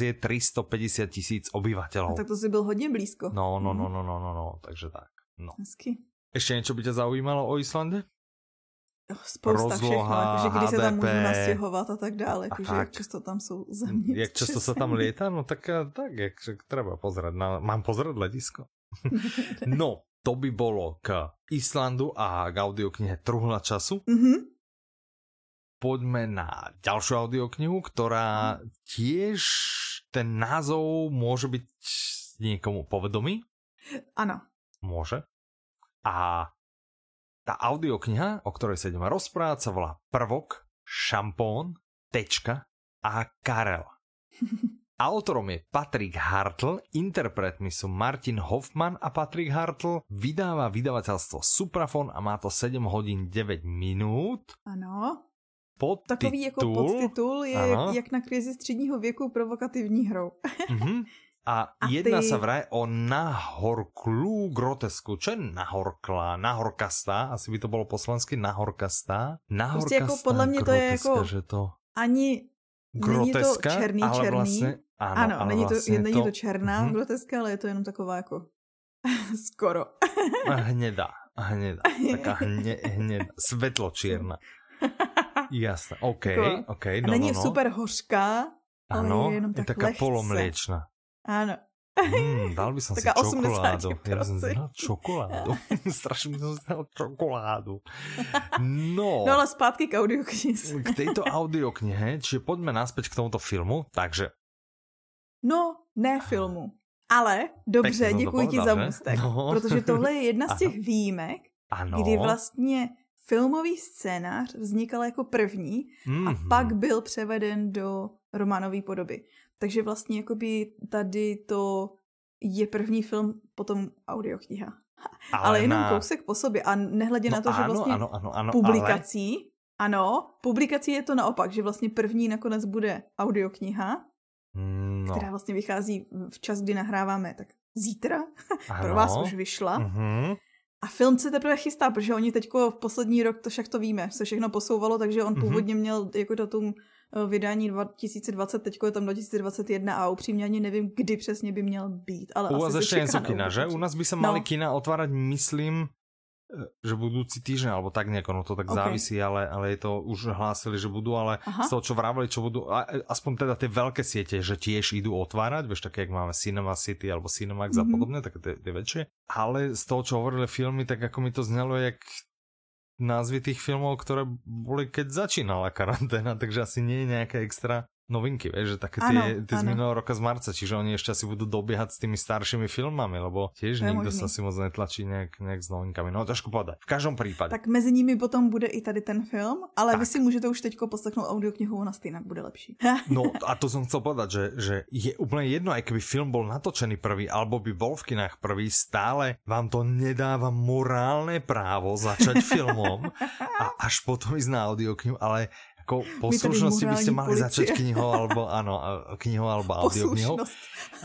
je 350 tisíc obyvateľov. A tak to si byl hodně blízko. No, no, no, no, no, no, no takže tak. No. Hezky. Ešte niečo by ťa zaujímalo o Islande? Spousta rozloha, všechno, jakože kdy HDP, se tam můžu nastěhovat a tak dále, jakože jak často tam jsou země. Jak často se tam lieta? No tak, eh, tak jak treba pozrieť. Na, mám pozrieť ledisko? no, to by bolo k Islandu a k audioknihe Truhla času. Mm-hmm. Poďme na ďalšiu audioknihu, ktorá tiež ten názov môže byť niekomu povedomý. Ano. Môže. A tá audiokniha, o ktorej sa ideme rozprávať, sa volá Prvok, Šampón, Tečka a Karel. Autorom je Patrik Hartl, interpretmi sú Martin Hoffman a Patrik Hartl, vydáva vydavateľstvo Suprafon a má to 7 hodín 9 minút. Ano. Podtitul, Takový jako podtitul je ano. jak na krizi středního věku provokativní hrou. mm-hmm. A, a jedna ty... sa vraj o nahorklú grotesku. Čo je nahorklá? Nahorkastá? Asi by to bolo po slovensky nahorkastá? Nahorkastá prostě jako podle mě to je jako že to... ani groteska, není to černý, ale černý. Vlastně, ano, ano ale není, vlastně to, není to černá hmm. groteska, ale je to jenom taková jako skoro. hnedá, hnedá. Taká hne, hnedá, svetlo čierna. Jasné, OK, OK. No, není no, no. super hořká, ano, ale je jenom tak je taká lehce. polomliečna. Áno. Mm, dal by som si čokoládu. Ja by som si dal čokoládu. Strašne by som si dal čokoládu. No. No ale zpátky k audioknihe. k tejto audioknihe, čiže poďme naspäť k tomuto filmu. Takže... No, ne filmu. Ale dobře, děkuji ti za můstek. No. Protože tohle je jedna z těch ano. výjimek, ano. kdy vlastně filmový scénář vznikal jako první mm-hmm. a mhm. pak byl převeden do románové podoby. Takže vlastně jakoby tady to je první film, potom audiokniha. Ale, ale jenom na... kousek po sobě a nehledě no na to, ano, že vlastně ano, ano, ano, publikací, ale... ano, publikací je to naopak, že vlastně první nakonec bude audiokniha, no. která vlastně vychází v čas, kdy nahráváme, tak zítra, ano. pro vás už vyšla. Mm-hmm. A film se teprve chystá, protože oni teďko v poslední rok, to však to víme, se všechno posouvalo, takže on mm-hmm. původně měl jako datum vydání 2020, teď je tam 2021 a upřímně ani nevím, kdy přesně by měl být. Ale U vás ještě něco kina, že? U nás by se no. mali kina otvárat, myslím, že budúci týždeň, alebo tak nejako, no to tak okay. závisí, ale, ale je to, už hlásili, že budú, ale Aha. z toho, čo vravili, čo budú, aspoň teda tie veľké siete, že tiež idú otvárať, vieš, také, jak máme Cinema City alebo Cinemax mm -hmm. a mhm. podobne, také tie, tie väčšie, ale z toho, čo hovorili filmy, tak ako mi to znelo, jak názvy tých filmov, ktoré boli, keď začínala karanténa, takže asi nie je nejaká extra novinky, vieš, že také tie, tie z minulého roka z marca, čiže oni ešte asi budú dobiehať s tými staršími filmami, lebo tiež nikto sa si moc netlačí nejak, nejak s novinkami. No ťažko povedať. V každom prípade. Tak mezi nimi potom bude i tady ten film, ale tak. vy si můžete už teďko poslechnout audioknihu, ona stejnak bude lepší. no a to som chcel povedať, že, že je úplne jedno, aj keby film bol natočený prvý, alebo by bol v kinách prvý, stále vám to nedáva morálne právo začať filmom a až potom ísť na audioknihu, ale ako poslušnosti by ste mali policie. začať knihou alebo, áno, knihou alebo audioknihou.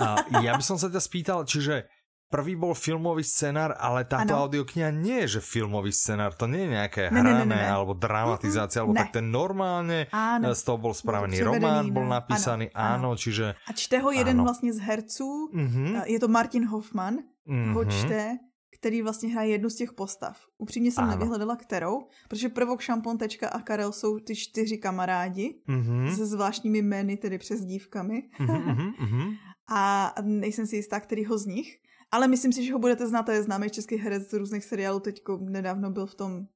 A ja by som sa ťa spýtal, čiže prvý bol filmový scenár, ale táto ano. audiokniha nie je, že filmový scenár, to nie je nejaké ne, hrané ne, ne, ne. alebo dramatizácia, alebo ne. tak ten normálne ano. z toho bol spravený román, bol napísaný, ano, áno, čiže... A čte ho jeden ano. vlastně z herců, uh -huh. je to Martin Hoffman, -huh. ho čte který vlastně hraje jednu z těch postav. Upřímně jsem ano. nevyhledala kterou, protože Prvok, Šampon, Tečka a Karel jsou ty čtyři kamarádi mm-hmm. se zvláštními jmény, tedy přes dívkami. Mm-hmm, mm-hmm. a nejsem si jistá, kterýho z nich. Ale myslím si, že ho budete znát, to je známý český herec z různých seriálů, teďko nedávno byl v tom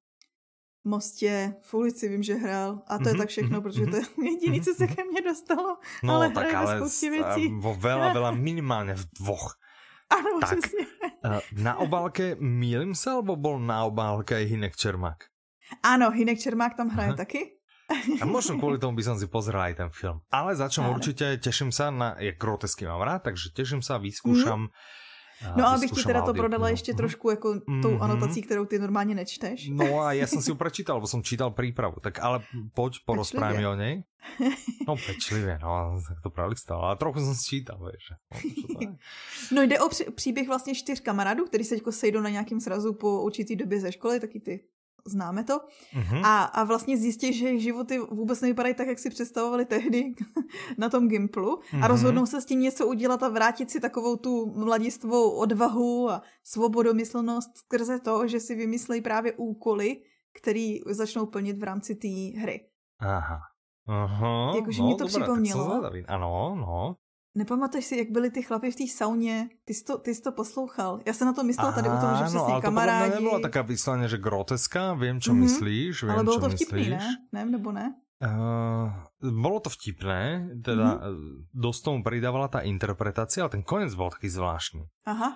Mostě, v ulici vím, že hrál a to mm-hmm, je tak všechno, mm-hmm, protože to je jediné, co se ke mně dostalo. No, ale tak ale věcí. vo veľa, veľa minimálně v dvoch. Ano, tak, přesně. Na obálke mýlim se, alebo bol na obálke i Hinek Čermák? Ano, Hinek Čermák tam hraje Aha. taky. A možno kvôli tomu by som si pozrel aj ten film. Ale začnem určitě, teším sa na, je grotesky mám rád, takže teším sa, vyskúšam. Mm. No a abych ti teda to prodala ještě mm. trošku jako mm. tou anotací, kterou ty normálně nečteš. No a já jsem si ju prečítal, bo som čítal prípravu. Tak ale poď, porozprávaj mi o nej. No pečlivě, no, tak to právě stalo. Ale trochu jsem sčítal, víš. No, no jde o příběh vlastně čtyř kamarádů, kteří se sejdou na nějakém srazu po určitý době ze školy, taky ty známe to. Mm-hmm. A, a vlastně zjistí, že jejich životy vůbec nevypadají tak, jak si představovali tehdy na tom Gimplu mm-hmm. a rozhodnou se s tím něco udělat a vrátit si takovou tu mladistvou odvahu a svobodomyslnost skrze to, že si vymyslejí právě úkoly, který začnou plnit v rámci té hry. Aha. Aha, Jakože no, mi to dobré, připomnělo. Ano, no. Nepamatuješ si, jak byli ty chlapi v té sauně? Ty jsi to, ty jsi to poslouchal. Já jsem na to myslela tady u toho, že přesně no, kamarádi. to nebyla taká vysláně, že groteska, vím, čo mm-hmm. myslíš, vím, Ale bylo to vtipný, myslíš. ne? Ne, nebo ne? Uh, bolo to vtipné, teda mm-hmm. dosť tomu pridávala tá interpretácia, ale ten konec bol taký zvláštny. Aha.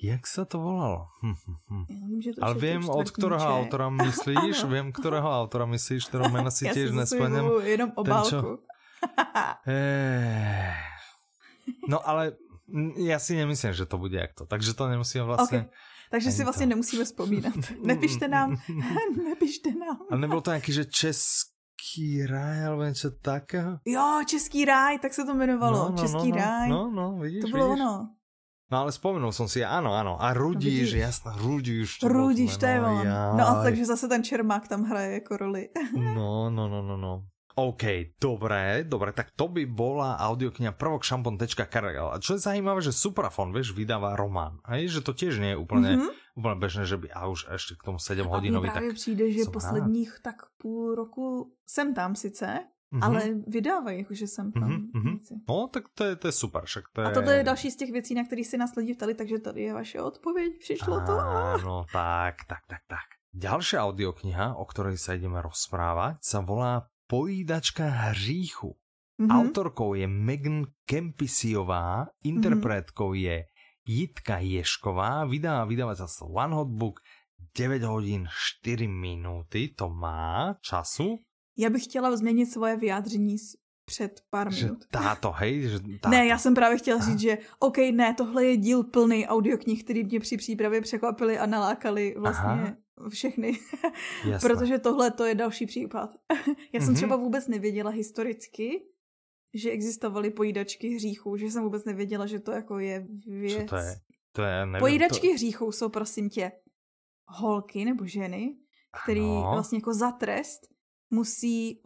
Jak sa to volalo? Hm, hm, hm. Vím, že to Ale viem, od ktorého autora myslíš, viem, ktorého autora myslíš, ktorého mena si tiež nesplňam. Ja jenom obálku. Ten, čo... eh... No ale já si nemyslím, že to bude jak to, takže to nemusíme vlastně... Okay. Takže si vlastně to... nemusíme vzpomínat. Nepište nám, nepište nám. A nebylo to nějaký, že Český ráj, alebo něco takého? Jo, Český ráj, tak se to jmenovalo. No, no, Český no, no, ráj. No, no, vidíš, To bylo vidíš? ono. No ale spomenul jsem si, ano, ano. A Rudíš, no, jasná, Rudíš. Rudíš, to je on. No a takže zase ten Čermák tam hraje jako roli. no, no, no, no, no. OK, dobré, dobré, tak to by bola audiokniha prvok šampon.karel. A čo je zaujímavé, že Suprafon, vieš, vydáva román. Hej, že to tiež nie je úplne, mm-hmm. úplne bežné, že by, a už ešte k tomu 7 hodinový. A právě tak přijde, že posledních rád. tak půl roku jsem tam sice, mm-hmm. ale vydávají, jakože jsem tam. Mm-hmm. No, tak to je, to je super. Však to je... A tohle je další z těch věcí, na které si nás lidi ptali, takže tady je vaše odpověď. Přišlo to. Áno, tak, tak, tak, tak. Ďalšia audiokniha, o ktorej sa ideme rozprávať, sa volá Pojídačka hříchu. Mm-hmm. Autorkou je Megan Kempisiová, interpretkou mm-hmm. je Jitka Ješková, vydá vydavateľstvo One Hot Book, 9 hodin 4 minuty, to má času. Já bych chtěla změnit svoje vyjádření před pár že minut. Táto, hej? Že táto. Ne, já jsem právě chtěla říct, že OK, ne, tohle je díl plný audioknih, který mě při přípravě překvapili a nalákali vlastně Aha všechny, protože tohle to je další případ. Já jsem mm-hmm. třeba vůbec nevěděla historicky, že existovaly pojídačky hříchů, že jsem vůbec nevěděla, že to jako je věc. Co to je? To je nevím, pojídačky to... hříchů jsou prosím tě holky nebo ženy, který ano. vlastně jako za trest musí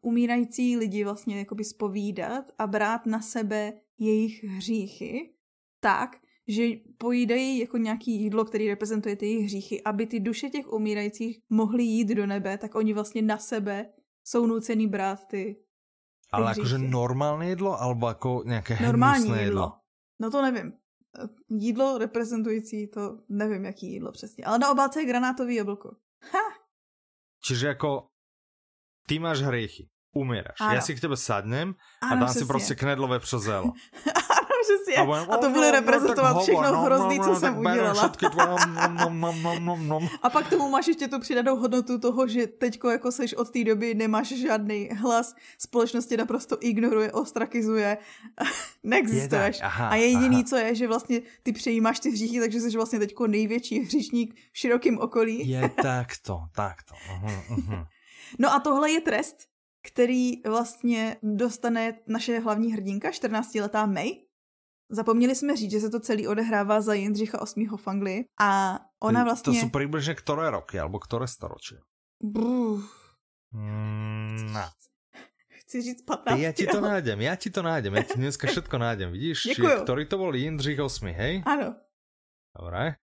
umírající lidi vlastně jakoby spovídat a brát na sebe jejich hříchy tak, že pojídají jako nějaký jídlo, který reprezentuje ty jejich hříchy, aby ty duše těch umírajících mohly jít do nebe, tak oni vlastně na sebe jsou nucený brát ty, ty Ale jakože normální jídlo, alebo jako nějaké Normální jídlo? jídlo? No to nevím. Jídlo reprezentující to nevím, jaký jídlo přesně. Ale na obálce je granátový jablko. Ha! Čiže jako ty máš hriechy, umieraš. Ano. Já si k tebe sadnem a dám si prostě knedlové přesně. A, a to bude reprezentovat všechno no, hrozný, no, co no, jsem udělala. a pak tomu máš ještě tu přidanou hodnotu toho, že teďko jako seš od té doby, nemáš žádný hlas, společnosti naprosto ignoruje, ostrakizuje, neexistuješ. a jediný, co je, že vlastně ty přejímáš ty hříchy, takže jsi vlastně teďko největší hříšník v širokém okolí. je takto, takto. Uh-huh, uh-huh. No a tohle je trest, který vlastně dostane naše hlavní hrdinka, 14-letá May, Zapomněli jsme říct, že se to celý odehrává za Jindřicha VIII. v Anglii a ona vlastně... To jsou přibližně které roky, alebo které storočí? Mm, no. Chci říct 15. Já ti to nájdem, já ti to nájdem, já ti dneska všetko nájdem, vidíš? Děkuju. Který to byl Jindřich VIII, hej? Ano. Dobré.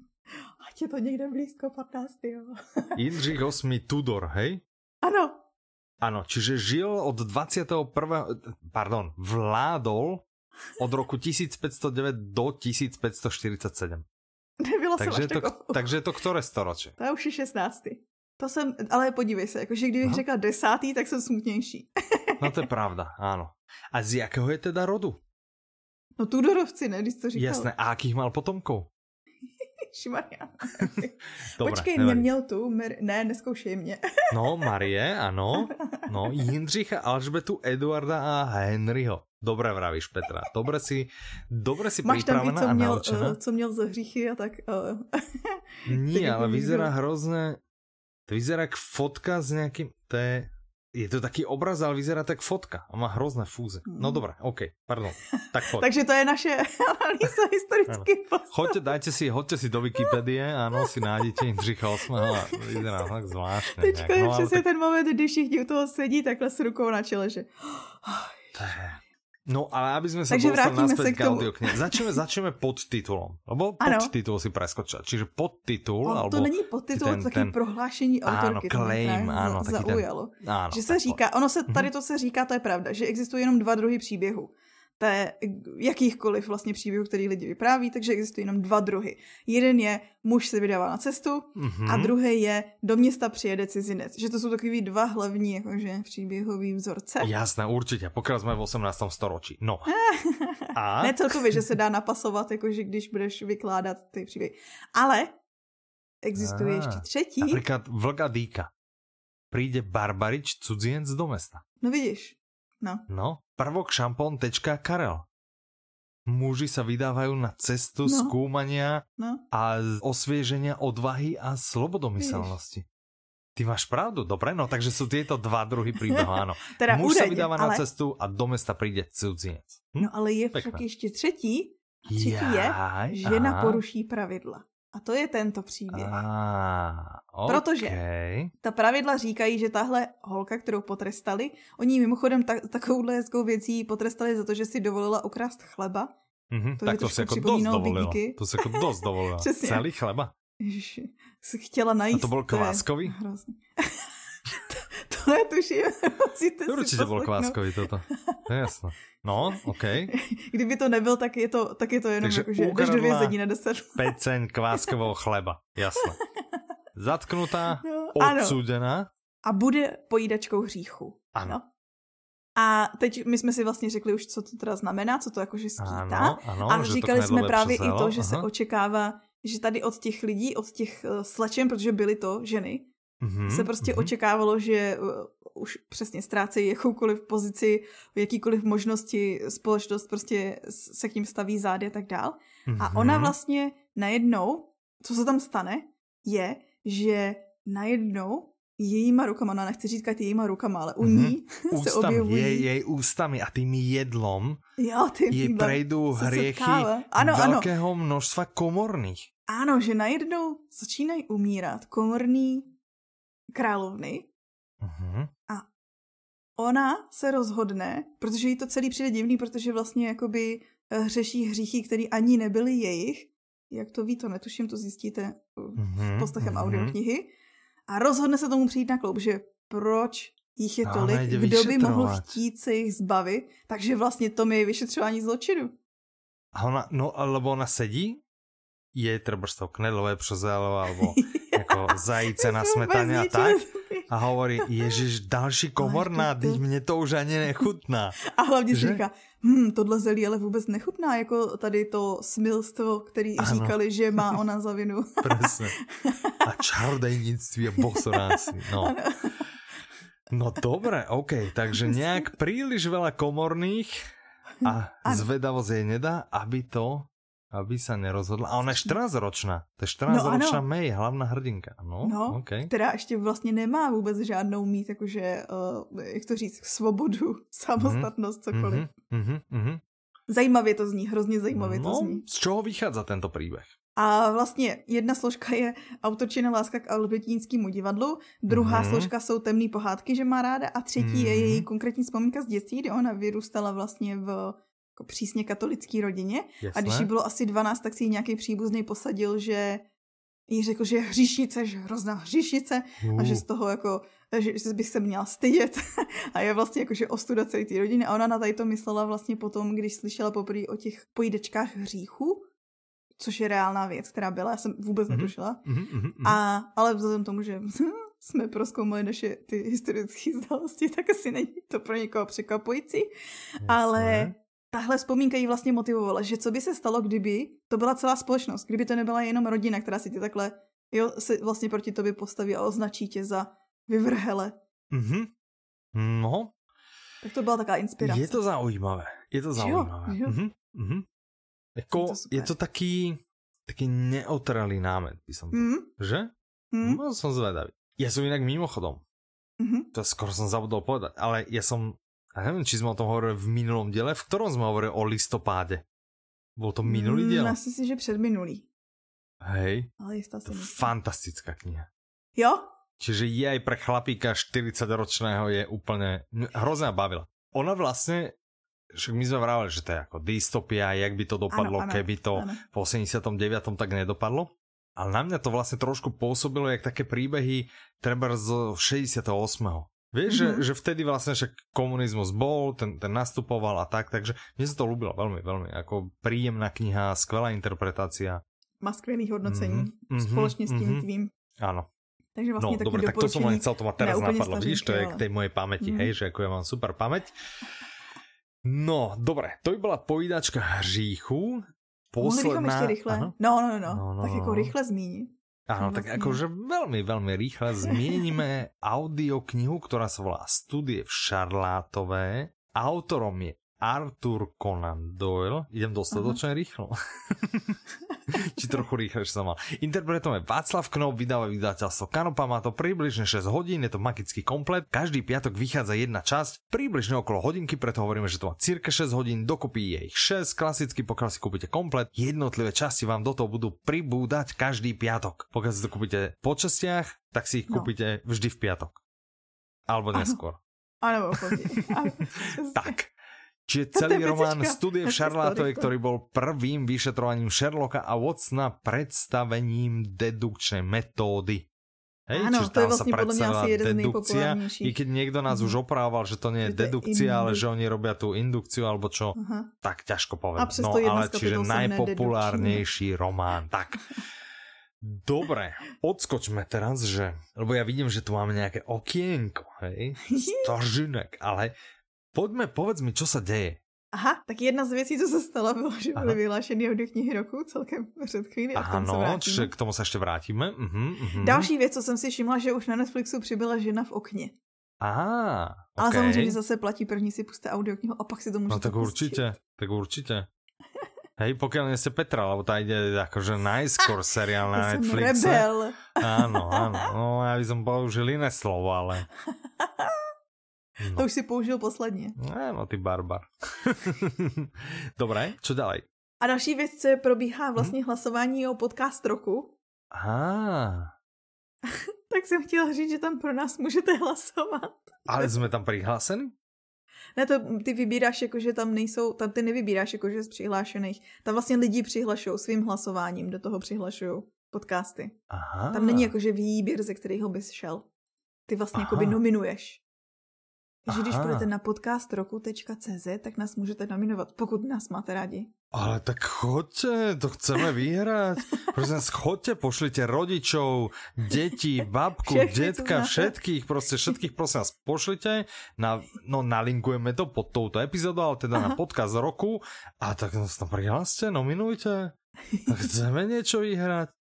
Ať je to někde blízko 15. Jindřich VIII Tudor, hej? Ano. Ano, čiže žil od 21. Pardon, vládol od roku 1509 do 1547. Nebyla takže, jsem to, takže to které storočí? To je už 16. To jsem, ale podívej se, jakože kdybych Aha. řekla desátý, tak jsem smutnější. no to je pravda, ano. A z jakého je teda rodu? No Tudorovci, ne, když to říkal. Jasné, a jakých mal potomků? Šimaria. Počkej, nevadí. neměl tu, Mer- ne, neskoušej mě. no, Marie, ano. No, Jindřicha, Alžbetu, Eduarda a Henryho. Dobré vravíš, Petra. Dobre si, dobre si Máš tam co měl, uh, co měl za hříchy a tak. Uh. Nie, ale vyzerá hrozné. To vyzerá jak fotka s nějakým, to je, je to taký obraz, ale vyzerá tak fotka a má hrozné fúze. No dobré, OK, pardon. Tak pojď. Takže to je naše analýza historický postav. Choďte, dajte si, hoďte si do Wikipedie, ano, si nájdete Jindřicha 8. vyzerá tak zvláštně. Teďko je no, přesně tak... ten moment, kdy všichni u toho sedí takhle s rukou na čele, že... To je, No ale aby sme sa Takže dostali naspäť k audioknihe. Začneme, začneme podtitulom. Lebo podtitul si preskočila. Čiže podtitul, On, alebo... To není podtitul, ten, to taky ten... prohlášení autorky. Áno, claim, áno. zaujalo. Ten... Áno, že se říká, ono se, tady to se říká, to je pravda, že existují jenom dva druhy příběhu té jakýchkoliv vlastně příběhů, který lidi vypráví, takže existují jenom dva druhy. Jeden je muž se vydává na cestu mm-hmm. a druhý je do města přijede cizinec. Že to jsou takový dva hlavní jakože příběhový vzorce. Jasné, určitě, pokud jsme v 18. storočí. No. a? Ne celkově, že se dá napasovat, jakože když budeš vykládat ty příběhy. Ale existuje a, ještě třetí. Například Vlga Dýka. Přijde barbarič cudzienc do města. No vidíš. No. No, prvok šampón.karel. Muži sa vydávajú na cestu no. skúmania no. a osvieženia odvahy a slobodomyselnosti. Ty máš pravdu, dobre, no takže sú tieto dva druhy príbehu, áno. teda Muž údajne, sa vydáva ale... na cestu a do mesta príde cudziec. Hm? No ale je Pekné. však ještě třetí. Třetí Jaj, je, žena aha. poruší pravidla. A to je tento příběh. Ah, okay. Protože ta pravidla říkají, že tahle holka, kterou potrestali, oni mimochodem ta, takovouhle hezkou věcí potrestali za to, že si dovolila ukrást chleba. Mm-hmm, to tak to se jako dost dovolila. To se jako dost dovolila. Celý chleba. Ježiši, chtěla najít. A to byl kváskový? netuším. Určitě byl kváskový toto. To je jasno. No, OK. Kdyby to nebyl, tak je to, tak je to jenom Takže jako, že jdeš do vězení na 10 Peceň kváskového chleba, jasno. Zatknutá, no, odsúdená. A bude pojídačkou hříchu. Ano. No? A teď my jsme si vlastně řekli už, co to teda znamená, co to jakože skýtá. Ano, ano, a říkali jsme právě i to, že Aha. se očekává, že tady od těch lidí, od těch uh, slečen, protože byly to ženy, mm-hmm, se prostě mm-hmm. očekávalo, že uh, už přesně ztrácejí jakoukoliv pozici, jakýkoliv možnosti, společnost prostě se k ním staví zády a tak dál. Mm-hmm. A ona vlastně najednou, co se tam stane, je, že najednou jejíma rukama, no nechci říkat jejíma rukama, ale u mm-hmm. ní Ústami, se objevují... Jej, jej ústami a tým jedlom jo, tým jej prejdou hriechy ano, velkého ano. množstva komorných. Ano, že najednou začínají umírat komorní královny uh-huh. a ona se rozhodne, protože jí to celý přijde divný, protože vlastně jakoby eh, řeší hříchy, které ani nebyly jejich. Jak to ví, to netuším, to zjistíte mm-hmm, poslechem mm-hmm. audioknihy. A rozhodne se tomu přijít na kloub, že proč jich je tolik, kdo by mohl chtít se jich zbavit, takže vlastně to je vyšetřování zločinu. A ona, no, lebo ona sedí, je třeba to knedlové přezelo, alebo jako zajíce na smetaně a tak. A hovorí, ježiš, další komorná, teď mě to už ani nechutná. A hlavně že? si říká, hm, tohle zelí ale vůbec nechutná, jako tady to smilstvo, který ano. říkali, že má ona za vinu. Presne. A čarodejnictví a bosoráci. No. Ano. No dobré, OK, takže nějak príliš veľa komorných a zvedavosť jej nedá, aby to aby sa nerozhodla. A ona je 14 ročná. To je 14 no, ročná May, hlavná hrdinka. No, no okay. která ještě vlastně nemá vůbec žádnou mít, jakože, uh, jak to říct, svobodu, samostatnost, cokoliv. Mm-hmm, mm-hmm. Zajímavě to zní, hrozně zajímavě no, to zní. Z čeho vychádza tento příběh? A vlastně jedna složka je autorčina láska k albetínskému divadlu, druhá mm-hmm. složka jsou temné pohádky, že má ráda a třetí mm-hmm. je její konkrétní vzpomínka z dětství, kdy ona vyrůstala vlastně v jako přísně katolické rodině Jasné. a když jí bylo asi 12, tak si ji nějaký příbuzný posadil, že jí řekl, že je hříšnice, že je hrozná hříšnice uh. a že z toho jako, že bych se měla stydět a je vlastně jako, že ostuda celé té rodiny a ona na tady to myslela vlastně potom, když slyšela poprvé o těch pojídečkách hříchu, což je reálná věc, která byla, já jsem vůbec mm-hmm. netušila. Mm-hmm, A, ale vzhledem tomu, že jsme proskoumali naše ty historické znalosti, tak asi není to pro někoho překvapující. Jasné. Ale tahle vzpomínka jí vlastně motivovala, že co by se stalo, kdyby to byla celá společnost, kdyby to nebyla jenom rodina, která si tě takhle jo, se vlastně proti tobě postaví a označí tě za vyvrhele. Mhm. No. Tak to byla taková inspirace. Je to zaujímavé. Je to zaujímavé. Jo, jo. Mhm. Mhm. Jako, to je to taký, taký neutrálny námet, by som to. Mm. Že? Mm. No, som zvedavý. Ja som inak mimochodom. Mm-hmm. To skoro som zabudol povedať, ale ja som, ja neviem, či sme o tom hovorili v minulom diele, v ktorom sme hovorili o listopáde. Bol to minulý mm, diel? Myslím si, že předminulý. Hej. Ale jistá to fantastická kniha. Jo? Čiže je aj pre chlapíka 40-ročného je úplne hrozná bavila. Ona vlastne však my sme vravali, že to je ako dystopia, jak by to dopadlo, ano, ano, keby to ano. v 89. tak nedopadlo. Ale na mňa to vlastne trošku pôsobilo, jak také príbehy treba z 68. Vieš, mm-hmm. že, mhm. že vtedy vlastne však komunizmus bol, ten, ten nastupoval a tak, takže mne sa to ľúbilo veľmi, veľmi, ako príjemná kniha, skvelá interpretácia. Má skvělých hodnocení, mm-hmm, společně s tím mm-hmm. tvým. Áno. Takže vlastne no, dobre, tak to som len chcel, to ma teraz napadlo. Vidíš, to je k tej mojej pamäti, mm-hmm. hej, že ako ja mám super pamäť. No, dobre, to by byla pojídačka hříchu. Posledná... Mohli bychom ještě rychle? No, no, no, no, no, tak jako rychle zmínit. Áno, tak vlastně... akože veľmi, veľmi rýchle zmienime audioknihu, ktorá sa volá Studie v Šarlátové. Autorom je Arthur Conan Doyle. Idem dostatočne Aha. rýchlo. Či trochu rýchlejšie som mal. Interpretom je Václav Knop, vydáva vydateľstvo Kanopa, má to približne 6 hodín, je to magický komplet. Každý piatok vychádza jedna časť, približne okolo hodinky, preto hovoríme, že to má cirka 6 hodín, dokopy je ich 6, klasicky pokiaľ si kúpite komplet, jednotlivé časti vám do toho budú pribúdať každý piatok. Pokiaľ si to kúpite po častiach, tak si ich no. kúpite vždy v piatok. Alebo neskôr. Áno, tak. Čiže celý román Studie v Šarlátovej, ktorý bol prvým vyšetrovaním Sherlocka a Watsona predstavením dedukčnej metódy. Hej, Áno, to je vlastne podľa mňa asi jeden dedukcia, I keď niekto nás mm. už oprával, že to nie je dedukcia, ale že oni robia tú indukciu, alebo čo, Aha. tak ťažko povedať. No ale čiže najpopulárnejší román. Tak. Dobre, odskočme teraz, že, lebo ja vidím, že tu máme nejaké okienko, hej, stažinek, ale Poďme, povedz mi, čo sa deje. Aha, tak jedna z věcí, co se stalo, bylo, že byly vyhlášeny od knihy roku celkem před chvíli. Ano, čiže k tomu se ještě vrátíme. Uh-huh, uh-huh. Další věc, co jsem si všimla, že už na Netflixu přibyla žena v okně. Aha, okay. Ale samozřejmě zase platí první si puste audioknihu a pak si to můžete No tak pustit. určitě, tak určitě. Hej, pokiaľ nie ste Petra, lebo tá ide akože najskôr seriál na Netflixe. rebel. Áno, áno. No, ja by som použil iné slovo, ale... No. To už si použil posledně. Ne, no ty barbar. Dobré, co dalej? A další věc, co je, probíhá vlastně hmm? hlasování o podcast roku. Aha. tak jsem chtěla říct, že tam pro nás můžete hlasovat. Ale jsme tam přihláseni? Ne, to ty vybíráš jako, že tam nejsou, tam ty nevybíráš jako, že z přihlášených. Tam vlastně lidi přihlašují svým hlasováním, do toho přihlašují podcasty. Aha. Tam není jako, že výběr, ze kterého bys šel. Ty vlastně jako by nominuješ. Takže když půjdete na podcastroku.cz, tak nás můžete nominovat, pokud nás máte rádi. Ale tak choďte, to chceme vyhrať. Prosím, choďte, pošlite rodičov, deti, babku, Všechny detka, všetkých, prostě všetkých prosím vás pošlite. Na, no nalinkujeme to pod touto epizódou, ale teda Aha. na podcast roku. A tak nás tam prihláste, nominujte. Chceme niečo vyhrať.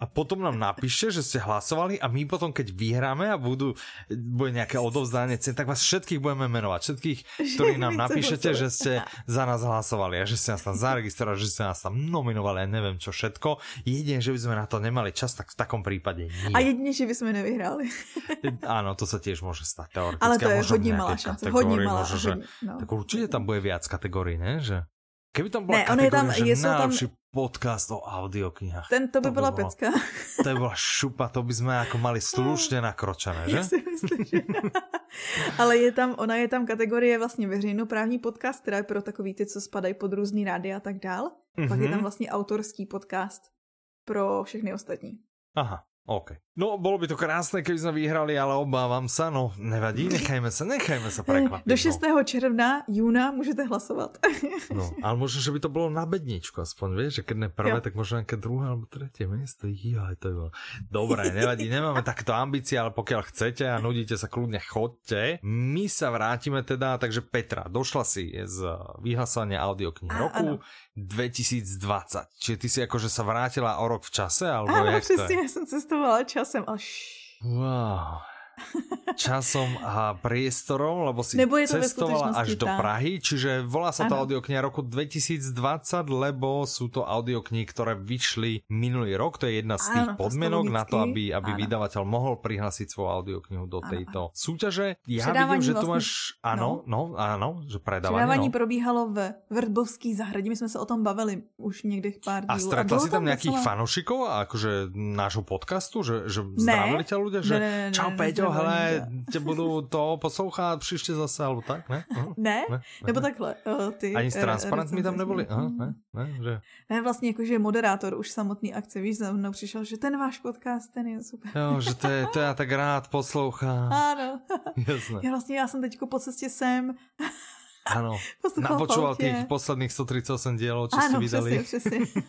A potom nám napíšte, že ste hlasovali a my potom, keď vyhráme a budú, bude nejaké odovzdanie cen, tak vás všetkých budeme menovať. Všetkých, ktorí nám napíšete, že ste za nás hlasovali a že ste nás tam zaregistrovali, že ste nás tam nominovali a neviem čo všetko. Jedine, že by sme na to nemali čas, tak v takom prípade nie. A jedine, že by sme nevyhrali. Áno, to sa tiež môže stať teoreticky. Ale to je hodně malá šance. Hodně malá. Možno, že, no. Tak určite tam bude viac kategórií, ne? Že... Keby tam bola ne, kategória, je tam, že je tam... podcast o audioknihách. Ten to by to byla by pecka. To by byla šupa, to by sme jako mali slušně nakročené, že? Já si myslím, že... Ale je tam, ona je tam kategorie vlastně veřejnoprávní podcast, která je pro takový ty, co spadají pod různý rády a tak dál. Mm-hmm. Pak je tam mhm. vlastně autorský podcast pro všechny ostatní. Aha. OK. No, bolo by to krásne, keby sme vyhrali, ale obávam sa, no nevadí, nechajme sa, nechajme sa prekvapiť. Do 6. No. června, júna můžete hlasovat. no, ale možno, že by to bolo na bedničku aspoň, vieš, že keď ne prvé, jo. tak možno nejaké druhé alebo tretie miesto. Jaj, to je bolo. Dobre, nevadí, nemáme takto ambície, ale pokiaľ chcete a nudíte sa kľudne, chodte. My sa vrátime teda, takže Petra, došla si z vyhlasovania audiokníh roku. Ano 2020. Čiže ty si akože sa vrátila o rok v čase? Alebo Áno, přesně, ja som cestovala časem. Až... Wow časom a priestorom, lebo si Nebo je to cestovala až tá. do Prahy, čiže volá sa to ano. audiokniha roku 2020, lebo sú to audioknihy, ktoré vyšli minulý rok, to je jedna z tých ano, podmienok na to, aby, aby vydavateľ mohol prihlásiť svoju audioknihu do ano, tejto ano. súťaže. Ja vidím, že tu máš, áno, no, no áno, že predávanie. Predávanie no. probíhalo v Vrbovský zahradě, my sme sa o tom bavili už niekde pár dílů. A stretla a si tam, tam nejakých vesela... fanúšikov, akože nášho podcastu, že, že zdravili ťa ľudia, že ne, ne, ne, čau Peťo, hele, tě budu to poslouchat příště zase, alebo tak, ne? Uh, ne? ne? Nebo takhle. Uh, ty, Ani s eh, transparentmi tam nebyli? Aha, ne? Ne, že... ne, vlastně jakože moderátor už samotný akce, víš, za mnou přišel, že ten váš podcast, ten je super. Jo, že to, je, to já tak rád poslouchám. Ano. Jasné. Já vlastně, já jsem teďko po cestě sem Áno, napočúval tých posledných 138 dielov, čo ano, ste vydali. Přesně, přesně.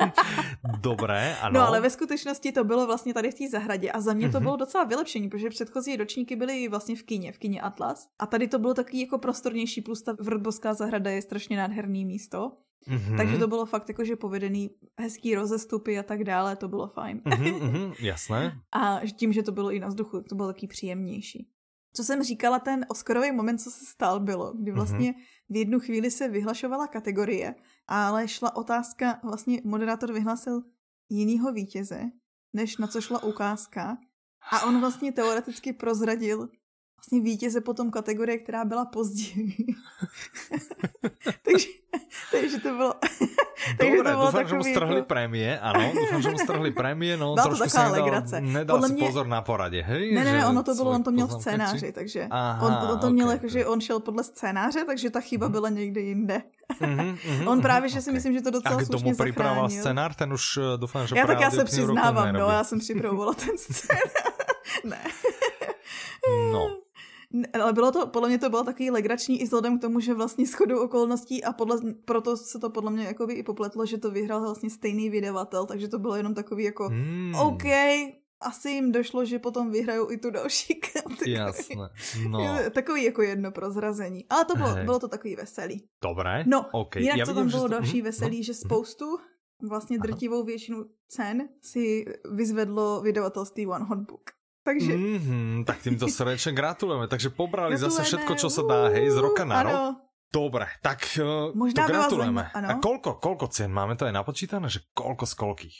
Dobré, ano. No ale ve skutečnosti to bylo vlastně tady v té zahradě a za mě to mm-hmm. bylo docela vylepšení, protože předchozí ročníky byly vlastně v kině, v kině Atlas a tady to bylo takový jako prostornější, plus ta Vrbovská zahrada je strašně nádherný místo. Mm-hmm. Takže to bylo fakt jakože povedený hezký rozestupy a tak dále, to bylo fajn. Mm-hmm, jasné. A tím, že to bylo i na vzduchu, to bylo taky příjemnější. Co jsem říkala, ten Oscarový moment, co se stal, bylo, kdy mhm. vlastně v jednu chvíli se vyhlašovala kategorie, ale šla otázka, vlastně moderátor vyhlasil jinýho vítěze, než na co šla ukázka. A on vlastně teoreticky prozradil vlastně vítěze potom kategorie, která byla později. takže, takže to bylo... takže Dobre, to bylo dúfam, že mu strhli jako... prémie, ano, dúfam, že mu strhli prémie, no Byla trošku to taková legrace. Nedal Podle si mě... pozor na poradě, hej? Ne, ne, ne, ono to bylo, on to měl v scénáři, takže Aha, on, on to okay, měl jako, že on šel podle scénáře, takže ta chyba mhm. byla někde jinde. Mm-hmm, mm-hmm, on právě, že si okay. myslím, že to docela slušně zachránil. A kdo mu připravoval scénář, ten už eh, doufám, že Já tak já se přiznávám, no, já jsem připravovala ten scénář. ne. No, ale bylo to, podle mě to bylo takový legrační i vzhledem k tomu, že vlastně shodou okolností a podle, proto se to podle mě jakoby i popletlo, že to vyhrál vlastně stejný vydavatel, takže to bylo jenom takový jako hmm. OK, asi jim došlo, že potom vyhrajou i tu další kategorii. Jasné, no. Takový jako jedno prozrazení. Ale to bylo, bylo to takový veselý. Dobré, No, okay. jinak Já co tam bylo to... další veselý, no. že spoustu, vlastně drtivou většinu cen si vyzvedlo vydavatelství One Hot Book. Takže... Mm-hmm, tak týmto srdečne gratulujeme. Takže pobrali zase všetko, čo sa dá, hej, z roka na rok. Dobre, tak uh, Možná to gratulujeme. A koľko, koľko cien máme? To je napočítané, že koľko z koľkých?